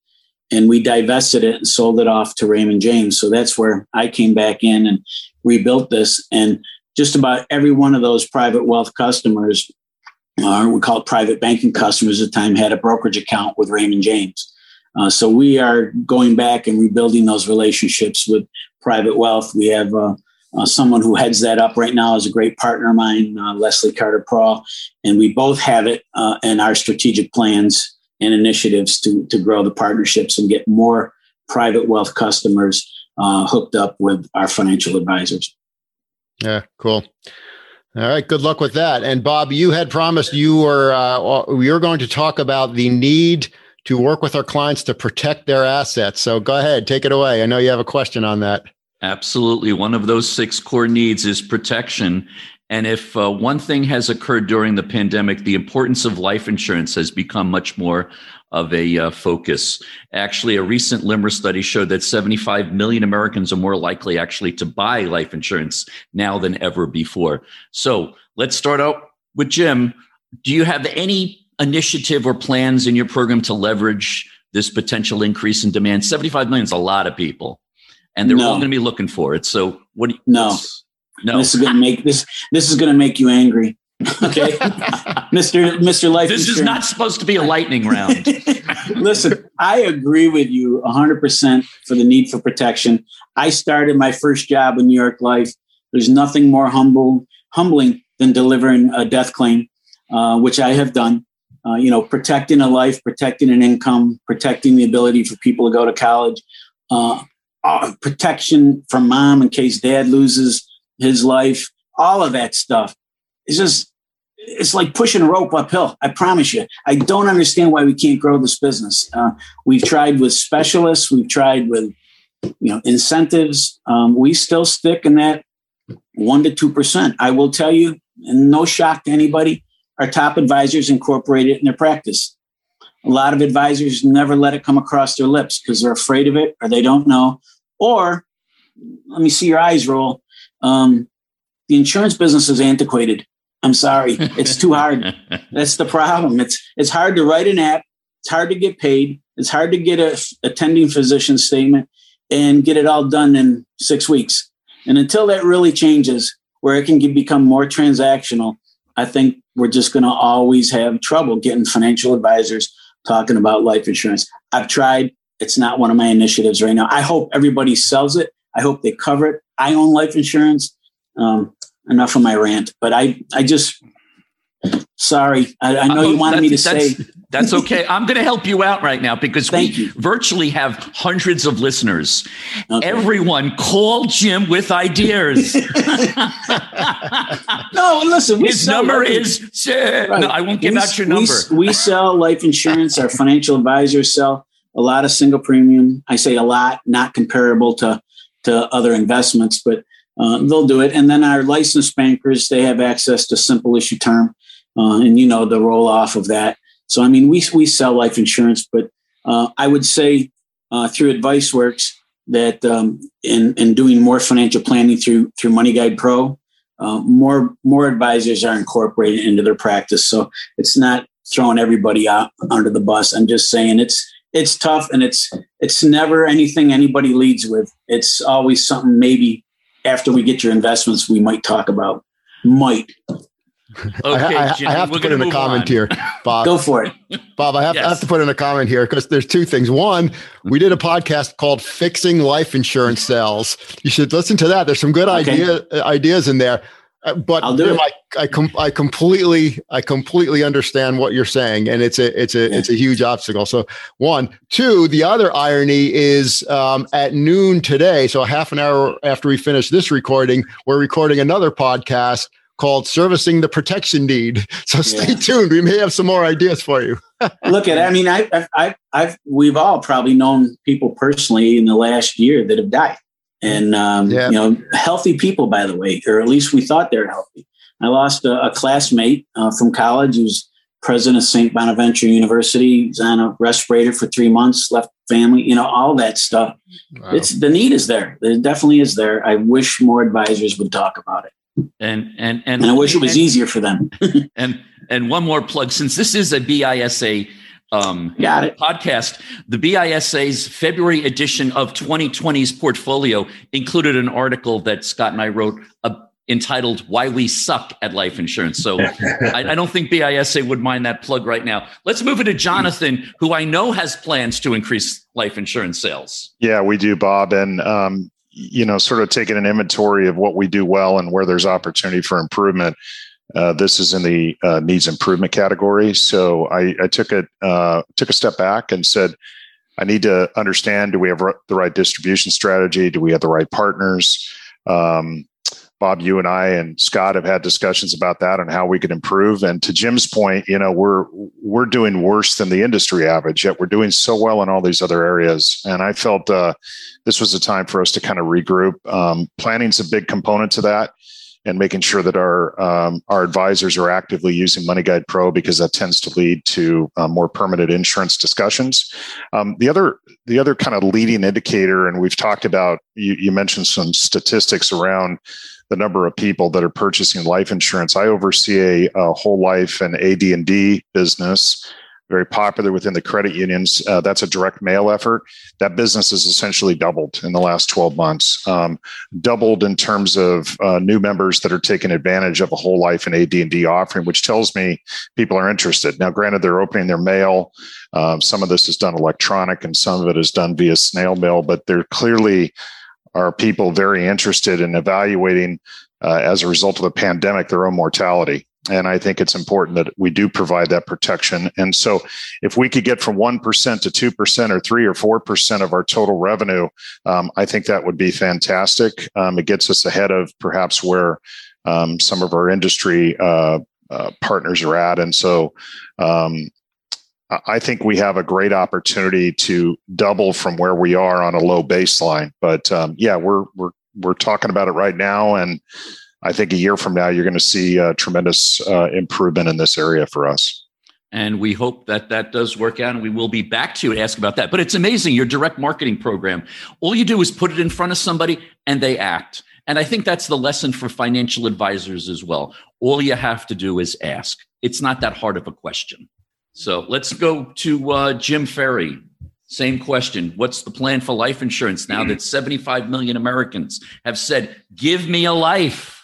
and we divested it and sold it off to Raymond James. So that's where I came back in and rebuilt this. And just about every one of those private wealth customers, uh, we call it private banking customers at the time, had a brokerage account with Raymond James. Uh, so we are going back and rebuilding those relationships with private wealth. We have uh, uh, someone who heads that up right now is a great partner of mine, uh, Leslie Carter Prawl, and we both have it uh, in our strategic plans and initiatives to to grow the partnerships and get more private wealth customers uh, hooked up with our financial advisors. Yeah, cool. All right, good luck with that. And Bob, you had promised you were uh, we were going to talk about the need to work with our clients to protect their assets. So go ahead, take it away. I know you have a question on that. Absolutely. One of those six core needs is protection. And if uh, one thing has occurred during the pandemic, the importance of life insurance has become much more of a uh, focus. Actually, a recent LIMRA study showed that 75 million Americans are more likely actually to buy life insurance now than ever before. So let's start out with Jim. Do you have any initiative or plans in your program to leverage this potential increase in demand? 75 million is a lot of people and they're no. all going to be looking for it. So what? Do you, no, no. This is going to make this. This is going to make you angry. (laughs) Okay, (laughs) Mister Mister Life. This insurance. is not supposed to be a lightning round. (laughs) Listen, I agree with you 100 percent for the need for protection. I started my first job in New York Life. There's nothing more humble humbling than delivering a death claim, uh, which I have done. Uh, you know, protecting a life, protecting an income, protecting the ability for people to go to college. Uh, uh, protection from mom in case dad loses his life, all of that stuff. It's just, it's like pushing a rope uphill. I promise you. I don't understand why we can't grow this business. Uh, we've tried with specialists, we've tried with, you know, incentives. Um, we still stick in that one to two percent. I will tell you, and no shock to anybody, our top advisors incorporate it in their practice. A lot of advisors never let it come across their lips because they're afraid of it or they don't know. Or let me see your eyes roll. Um, the insurance business is antiquated. I'm sorry, it's too hard. (laughs) That's the problem. It's it's hard to write an app. It's hard to get paid. It's hard to get a attending physician statement and get it all done in six weeks. And until that really changes, where it can get, become more transactional, I think we're just going to always have trouble getting financial advisors talking about life insurance. I've tried. It's not one of my initiatives right now. I hope everybody sells it. I hope they cover it. I own life insurance. Um, enough of my rant, but I, I just, sorry. I, I know you wanted me to say. That's okay. I'm going to help you out right now because Thank we you. virtually have hundreds of listeners. Okay. Everyone call Jim with ideas. (laughs) (laughs) no, listen. His number is, right. no, I won't give we, out your number. We, we sell life insurance. Our financial advisors sell a lot of single premium. I say a lot, not comparable to, to other investments, but uh, they'll do it. And then our licensed bankers, they have access to simple issue term. Uh, and you know the roll off of that so, I mean, we, we sell life insurance, but uh, I would say uh, through AdviceWorks that um, in, in doing more financial planning through through Money Guide Pro, uh, more more advisors are incorporated into their practice. So it's not throwing everybody out under the bus. I'm just saying it's it's tough and it's it's never anything anybody leads with. It's always something maybe after we get your investments we might talk about. Might. Okay, I, I, I have to put in a comment on. here, (laughs) Bob. Go for it, Bob. I have, yes. I have to put in a comment here because there's two things. One, we did a podcast called "Fixing Life Insurance Sales." You should listen to that. There's some good okay. idea uh, ideas in there. Uh, but I'll do Jim, it. I, I, com- I completely I completely understand what you're saying, and it's a it's a yeah. it's a huge obstacle. So one, two. The other irony is um, at noon today, so half an hour after we finish this recording, we're recording another podcast called Servicing the Protection Need. (laughs) So stay yeah. tuned. We may have some more ideas for you. (laughs) Look at, I mean, I, I, I've, we've all probably known people personally in the last year that have died. and um, yeah. you know, healthy people, by the way, or at least we thought they were healthy. I lost a, a classmate uh, from college who's president of St. Bonaventure University. He's on a respirator for three months, left family, you know, all that stuff. Wow. It's the need is there. It definitely is there. I wish more advisors would talk about it. And and and, and I wish it was and, easier for them. (laughs) and and one more plug, since this is a BISA um, Got it. podcast. The BISA's February edition of 2020's portfolio included an article that Scott and I wrote uh, entitled Why We Suck at Life Insurance. So (laughs) I, I, don't think BISA would mind that plug right now. Let's move it to Jonathan, who I know has plans to increase life insurance sales. Yeah, we do, Bob. And, um, you know, sort of taking an inventory of what we do well and where there's opportunity for improvement. Uh, this is in the uh, needs improvement category. So I, I took it uh, took a step back and said, I need to understand: Do we have the right distribution strategy? Do we have the right partners? Um, Bob, you and I and Scott have had discussions about that and how we could improve. And to Jim's point, you know, we're we're doing worse than the industry average, yet we're doing so well in all these other areas. And I felt uh, this was a time for us to kind of regroup. Um, is a big component to that and making sure that our um, our advisors are actively using MoneyGuide Pro because that tends to lead to uh, more permanent insurance discussions. Um, the other the other kind of leading indicator, and we've talked about you, you mentioned some statistics around the number of people that are purchasing life insurance. I oversee a, a whole life and AD&D business very popular within the credit unions. Uh, that's a direct mail effort. That business has essentially doubled in the last 12 months. Um, doubled in terms of uh, new members that are taking advantage of a whole life and AD&D offering, which tells me people are interested. Now, granted, they're opening their mail. Um, some of this is done electronic, and some of it is done via snail mail. But they're clearly are people very interested in evaluating, uh, as a result of the pandemic, their own mortality. And I think it's important that we do provide that protection. And so, if we could get from 1% to 2% or 3 or 4% of our total revenue, um, I think that would be fantastic. Um, it gets us ahead of perhaps where um, some of our industry uh, uh, partners are at. And so, um, I think we have a great opportunity to double from where we are on a low baseline. But um, yeah, we're, we're, we're talking about it right now. And I think a year from now, you're going to see a tremendous uh, improvement in this area for us. And we hope that that does work out, and we will be back to you to ask about that. But it's amazing your direct marketing program. All you do is put it in front of somebody, and they act. And I think that's the lesson for financial advisors as well. All you have to do is ask. It's not that hard of a question. So let's go to uh, Jim Ferry. Same question. What's the plan for life insurance now that 75 million Americans have said, Give me a life?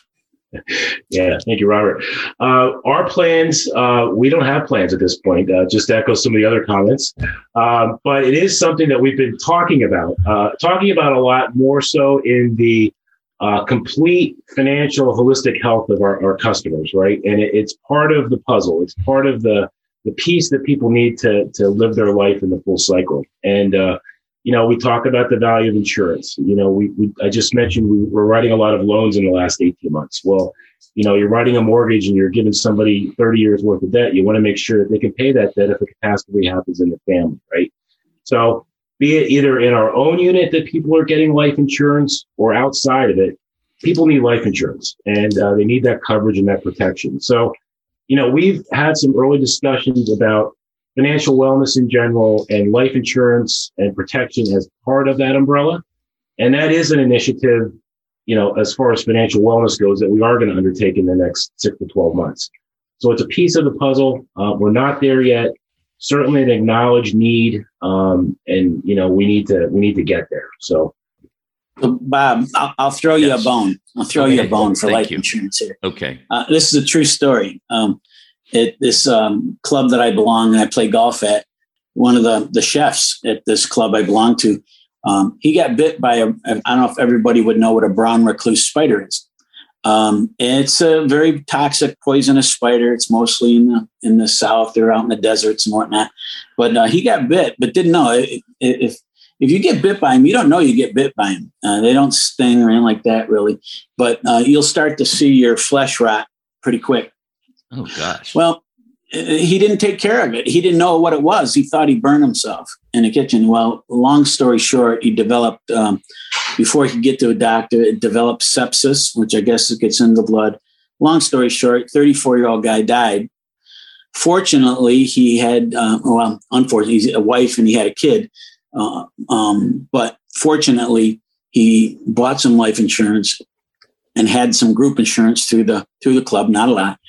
(laughs) yeah, thank you, Robert. Uh, our plans, uh, we don't have plans at this point, uh, just to echo some of the other comments. Um, but it is something that we've been talking about, uh, talking about a lot more so in the uh, complete financial holistic health of our, our customers, right? And it, it's part of the puzzle. It's part of the, the piece that people need to, to live their life in the full cycle. And, uh, you know, we talk about the value of insurance. You know, we, we I just mentioned we, we're writing a lot of loans in the last 18 months. Well, you know, you're writing a mortgage and you're giving somebody 30 years worth of debt. You want to make sure that they can pay that debt if a catastrophe happens in the family, right? So be it either in our own unit that people are getting life insurance or outside of it, people need life insurance and uh, they need that coverage and that protection. So, you know, we've had some early discussions about financial wellness in general and life insurance and protection as part of that umbrella. And that is an initiative, you know, as far as financial wellness goes, that we are going to undertake in the next six to 12 months. So it's a piece of the puzzle. Uh, we're not there yet. Certainly an acknowledged need. Um, and, you know, we need to, we need to get there. So. Bob, I'll, I'll throw yes. you a bone. I'll throw okay. you a bone for Thank life you. insurance here. Okay. Uh, this is a true story. Um, at this um, club that I belong and I play golf at, one of the, the chefs at this club I belong to, um, he got bit by a, I don't know if everybody would know what a brown recluse spider is. Um, it's a very toxic, poisonous spider. It's mostly in the in the south or out in the deserts and whatnot. But uh, he got bit, but didn't know if if you get bit by them, you don't know you get bit by them. Uh, they don't sting or anything like that, really. But uh, you'll start to see your flesh rot pretty quick. Oh gosh. Well, he didn't take care of it. He didn't know what it was. He thought he burned himself in the kitchen. Well, long story short, he developed um, before he could get to a doctor, it developed sepsis, which I guess it gets in the blood. Long story short, 34 year old guy died. Fortunately, he had, uh, well, unfortunately, he's a wife and he had a kid. Uh, um, but fortunately, he bought some life insurance and had some group insurance through the through the club, not a lot.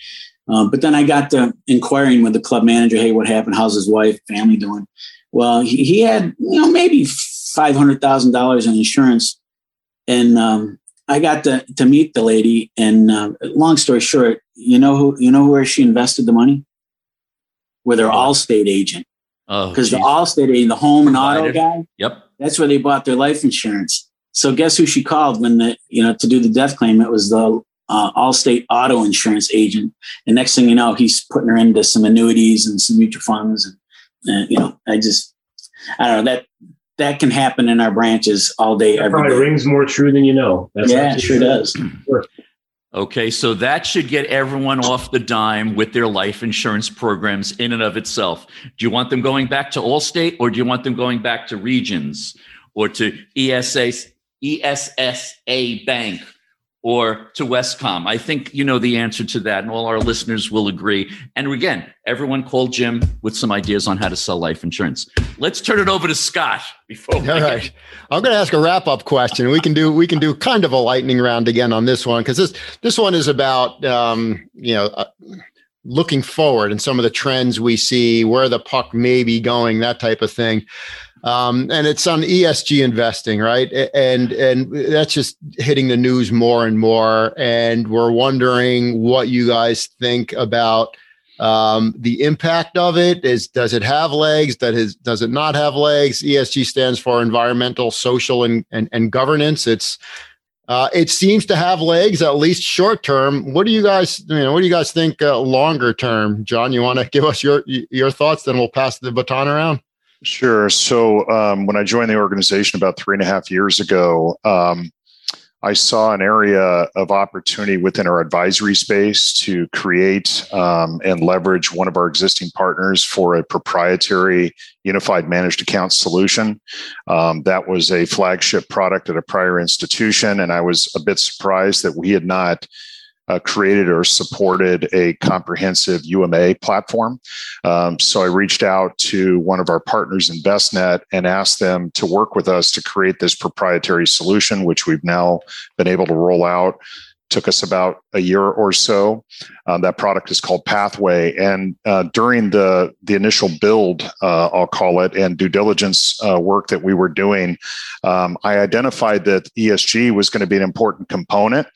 Uh, but then I got to inquiring with the club manager, hey, what happened? How's his wife, family doing? Well, he, he had, you know, maybe five hundred thousand dollars in insurance, and um, I got to to meet the lady. And uh, long story short, you know who you know where she invested the money? With her Allstate agent. Oh, because the geez. Allstate agent, the home and auto guy, Yep. that's where they bought their life insurance. So guess who she called when the you know to do the death claim? It was the uh, Allstate auto insurance agent. And next thing you know, he's putting her into some annuities and some mutual funds. And uh, you know, I just I don't know that that can happen in our branches all day, That every probably day. rings more true than you know. That's Yeah, it sure absolutely does. Okay, so that should get everyone off the dime with their life insurance programs in and of itself. Do you want them going back to Allstate or do you want them going back to Regions or to E ESA, ESSA Bank or to Wescom? I think you know the answer to that, and all our listeners will agree. And again, everyone call Jim with some ideas on how to sell life insurance. Let's turn it over to Scott before All right. I'm going to ask a wrap up question. We can do we can do kind of a lightning round again on this one because this this one is about um, you know uh, looking forward and some of the trends we see, where the puck may be going, that type of thing. Um, and it's on ESG investing, right? And and that's just hitting the news more and more. And we're wondering what you guys think about um, the impact of it. Is does it have legs? That is does it not have legs? Esg stands for environmental social and and, and governance. It's uh, it seems to have legs at least short term. What do you guys you know what do you guys think uh, longer term? John you want to (laughs) give us your your thoughts? Then we'll pass the baton around Sure. So um, when I joined the organization about three and a half years ago, um, I saw an area of opportunity within our advisory space to create um, and leverage one of our existing partners for a proprietary unified managed account solution. Um, that was a flagship product at a prior institution, and I was a bit surprised that we had not uh, created or supported a comprehensive UMA platform. Um, so I reached out to one of our partners, Envestnet, and asked them to work with us to create this proprietary solution, which we've now been able to roll out. Took us about a year or so. Um, that product is called Pathway, and uh, during the the initial build, uh, I'll call it, and due diligence uh, work that we were doing, um, I identified that ESG was going to be an important component.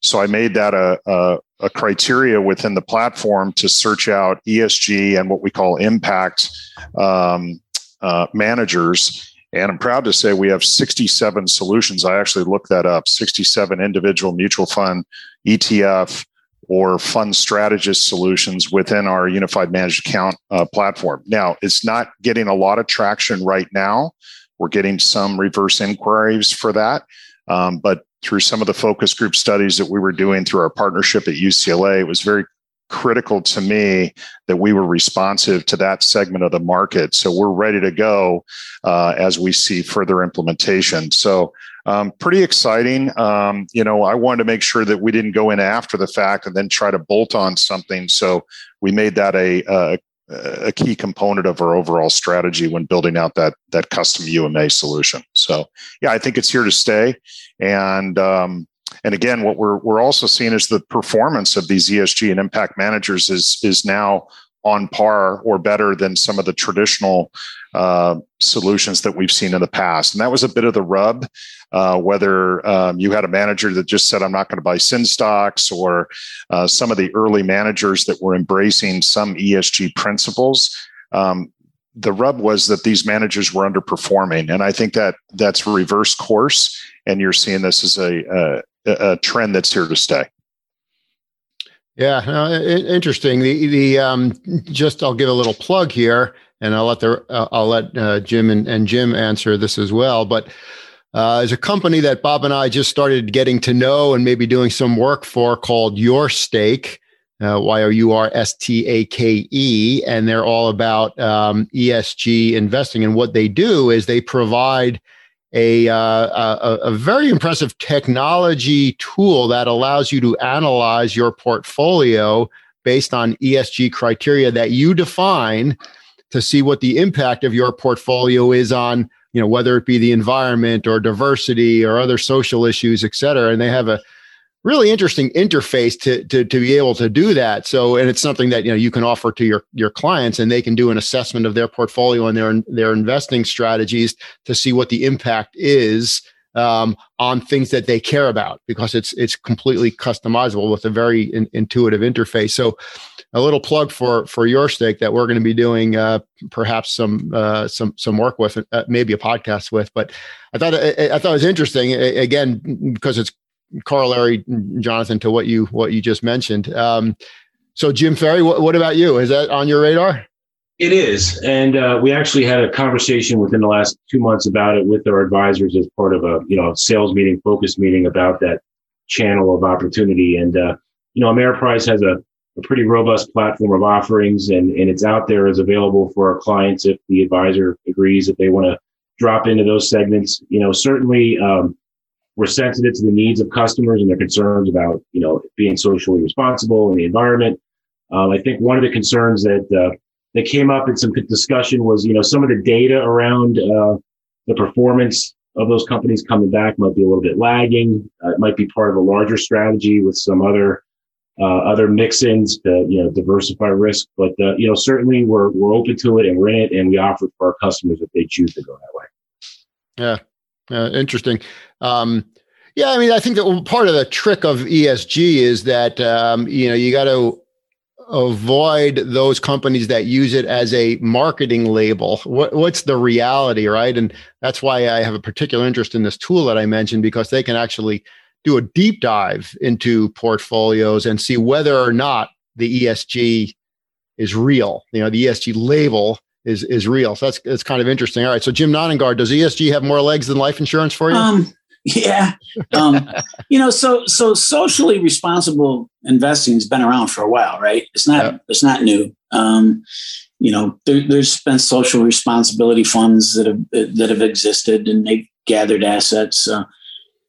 So I made that a, a, a, criteria within the platform to search out ESG and what we call impact um, uh, managers. And I'm proud to say we have 67 solutions. I actually looked that up 67 individual mutual fund, ETF, or fund strategist solutions within our unified managed account uh, platform. Now, it's not getting a lot of traction right now. We're getting some reverse inquiries for that. Um, but through some of the focus group studies that we were doing through our partnership at UCLA, it was very critical to me that we were responsive to that segment of the market. So we're ready to go uh, as we see further implementation. So um, pretty exciting. Um, you know, I wanted to make sure that we didn't go in after the fact and then try to bolt on something. So we made that a, a a key component of our overall strategy when building out that that custom UMA solution. So yeah, I think it's here to stay. And um, and again, what we're we're also seeing is the performance of these ESG and impact managers is is now on par or better than some of the traditional uh, solutions that we've seen in the past. And that was a bit of the rub, uh, whether um, you had a manager that just said, I'm not going to buy sin stocks, or uh, some of the early managers that were embracing some ESG principles. Um, the rub was that these managers were underperforming. And I think that that's reverse course. And you're seeing this as a, a, a trend that's here to stay. Yeah, uh, interesting. The the um, just I'll give a little plug here, and I'll let the uh, I'll let uh, Jim and, and Jim answer this as well. But uh, there's a company that Bob and I just started getting to know and maybe doing some work for called Your Stake, uh, Y O U R S T A K E, and they're all about um, ESG investing. And what they do is they provide a, uh, a, a very impressive technology tool that allows you to analyze your portfolio based on ESG criteria that you define to see what the impact of your portfolio is on you know whether it be the environment or diversity or other social issues et cetera. And they have a really interesting interface to, to to be able to do that. So and it's something that you know you can offer to your your clients and they can do an assessment of their portfolio and their their investing strategies to see what the impact is um, on things that they care about because it's it's completely customizable with a very in, intuitive interface. So, a little plug for for YourStake that we're going to be doing uh, perhaps some uh, some some work with, uh, maybe a podcast with. But I thought I, I thought it was interesting again because it's corollary, Jonathan, to what you what you just mentioned. Um, so, Jim Ferry, what, what about you? Is that on your radar? It is, and uh, we actually had a conversation within the last two months about it with our advisors as part of a you know sales meeting, focus meeting about that channel of opportunity. And uh, you know, Ameriprise has a, a pretty robust platform of offerings, and and it's out there as available for our clients if the advisor agrees that they want to drop into those segments. You know, certainly um, we're sensitive to the needs of customers and their concerns about you know being socially responsible in the environment. Um, I think one of the concerns that uh, that came up in some discussion was, you know, some of the data around uh, the performance of those companies coming back might be a little bit lagging. Uh, it might be part of a larger strategy with some other uh, other mix-ins to you know diversify risk. But uh, you know, certainly we're we're open to it and we're in it, and we offer it for our customers if they choose to go that way. Yeah, uh, interesting. Um, yeah, I mean, I think that part of the trick of ESG is that um, you know you got to avoid those companies that use it as a marketing label. What, what's the reality, right? And that's why I have a particular interest in this tool that I mentioned because they can actually do a deep dive into portfolios and see whether or not the ESG is real. You know, the ESG label is is real. So that's that's kind of interesting. All right. So Jim Nonengard, does ESG have more legs than life insurance for you? Um, (laughs) yeah. Um, you know, so so socially responsible investing has been around for a while, right? It's not yeah. it's not new. Um, you know, there, has been social responsibility funds that have that have existed, and they've gathered assets. Uh,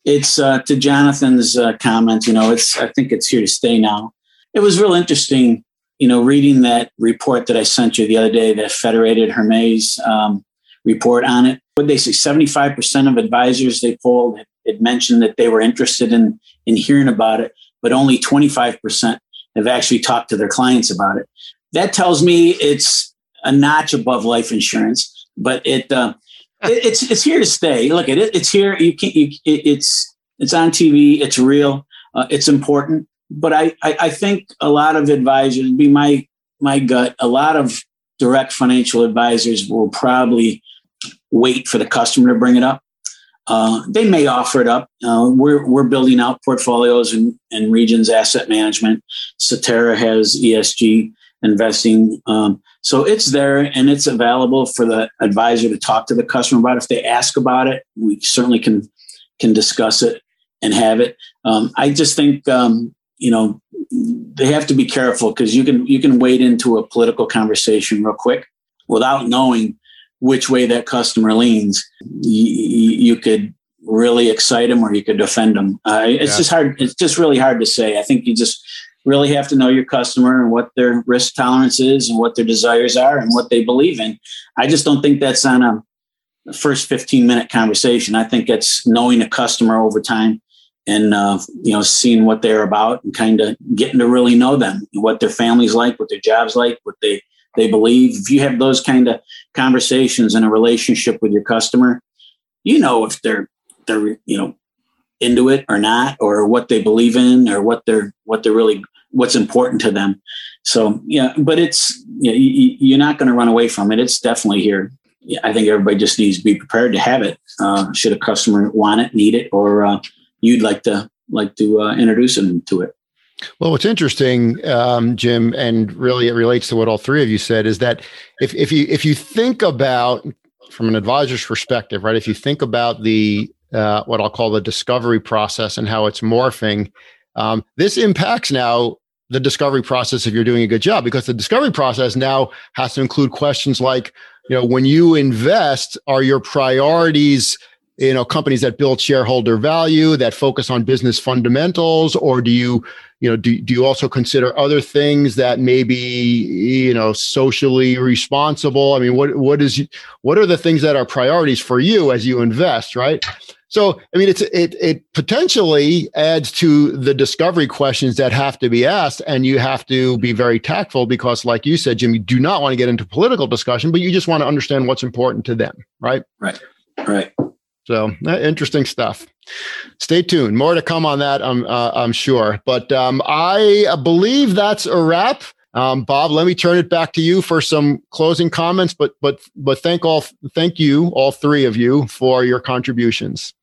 it's uh, to Jonathan's uh, comment. You know, it's I think it's here to stay now. It was real interesting, you know, reading that report that I sent you the other day, that Federated Hermes um, report on it. What they say, 75% of advisors they polled had mentioned that they were interested in, in hearing about it, but only 25% have actually talked to their clients about it. That tells me it's a notch above life insurance, but it, uh, it it's it's here to stay. Look it; it's here. You can you, it, it's it's on TV. It's real. Uh, it's important. But I, I I think a lot of advisors, be my my gut, a lot of direct financial advisors will probably wait for the customer to bring it up. Uh, they may offer it up. Uh, we're, we're building out portfolios and, and regions asset management. Cetera has ESG investing. Um, so it's there and it's available for the advisor to talk to the customer about. If they ask about it, we certainly can can discuss it and have it. Um, I just think um, you know they have to be careful because you can you can wade into a political conversation real quick without knowing which way that customer leans, you, you could really excite them or you could defend them. Uh, it's yeah. just hard. It's just really hard to say. I think you just really have to know your customer and what their risk tolerance is and what their desires are and what they believe in. I just don't think that's on a first 15 minute conversation. I think it's knowing a customer over time and uh, you know seeing what they're about and kind of getting to really know them, what their families like, what their jobs like, what they they believe. If you have those kind of conversations in a relationship with your customer, you know if they're they're you know into it or not, or what they believe in, or what they're what they're really what's important to them. So yeah, but it's you know, you, are not going to run away from it. It's definitely here. I think everybody just needs to be prepared to have it. Uh, should a customer want it, need it, or uh, you'd like to like to uh, introduce them to it. Well, what's interesting, um, Jim, and really it relates to what all three of you said, is that if if you if you think about from an advisor's perspective, right? If you think about the uh, what I'll call the discovery process and how it's morphing, um, this impacts now the discovery process if you're doing a good job because the discovery process now has to include questions like, you know, when you invest, are your priorities you know companies that build shareholder value that focus on business fundamentals or do you you know do, do you also consider other things that may be you know socially responsible? I mean what what is what are the things that are priorities for you as you invest right? So i mean it's it it potentially adds to the discovery questions that have to be asked and you have to be very tactful because like you said jim you do not want to get into political discussion but you just want to understand what's important to them right? Right right so interesting stuff. Stay tuned. More to come on that, I'm uh, I'm sure. But um, I believe that's a wrap. Um, Bob, let me turn it back to you for some closing comments. But but but thank all thank you all three of you for your contributions.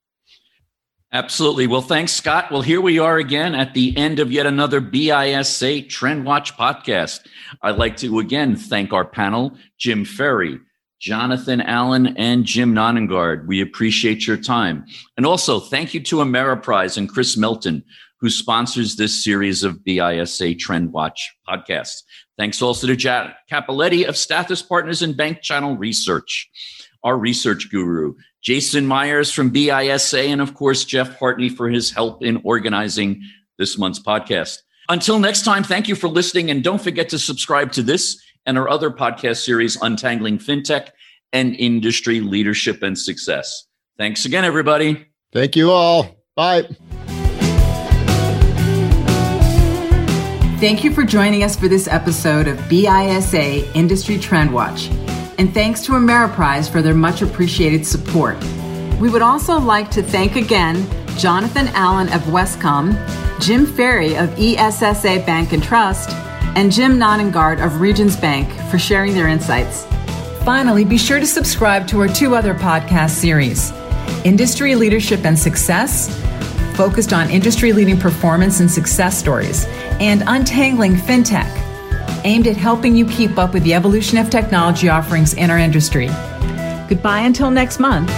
Absolutely. Well, thanks, Scott. Well, here we are again at the end of yet another BISA Trend Watch podcast. I'd like to again thank our panel, Jim Ferry, Jonathan Allen and Jim Nonengard. We appreciate your time. And also, thank you to Ameriprise and Chris Melton, who sponsors this series of BISA Trend Watch podcasts. Thanks also to Jack Capoletti of Stathis Partners and Bank Channel Research, our research guru, Jason Myers from BISA, and of course, Jeff Hartney for his help in organizing this month's podcast. Until next time, thank you for listening, and don't forget to subscribe to this and our other podcast series, Untangling FinTech and Industry Leadership and Success. Thanks again, everybody. Thank you all. Bye. Thank you for joining us for this episode of BISA Industry Trend Watch. And thanks to Ameriprise for their much appreciated support. We would also like to thank again Jonathan Allen of Wescom, Jim Ferry of ESSA Bank and Trust, and Jim Nonengard of Regions Bank for sharing their insights. Finally, be sure to subscribe to our two other podcast series Industry Leadership and Success, focused on industry leading performance and success stories, and Untangling FinTech, aimed at helping you keep up with the evolution of technology offerings in our industry. Goodbye until next month.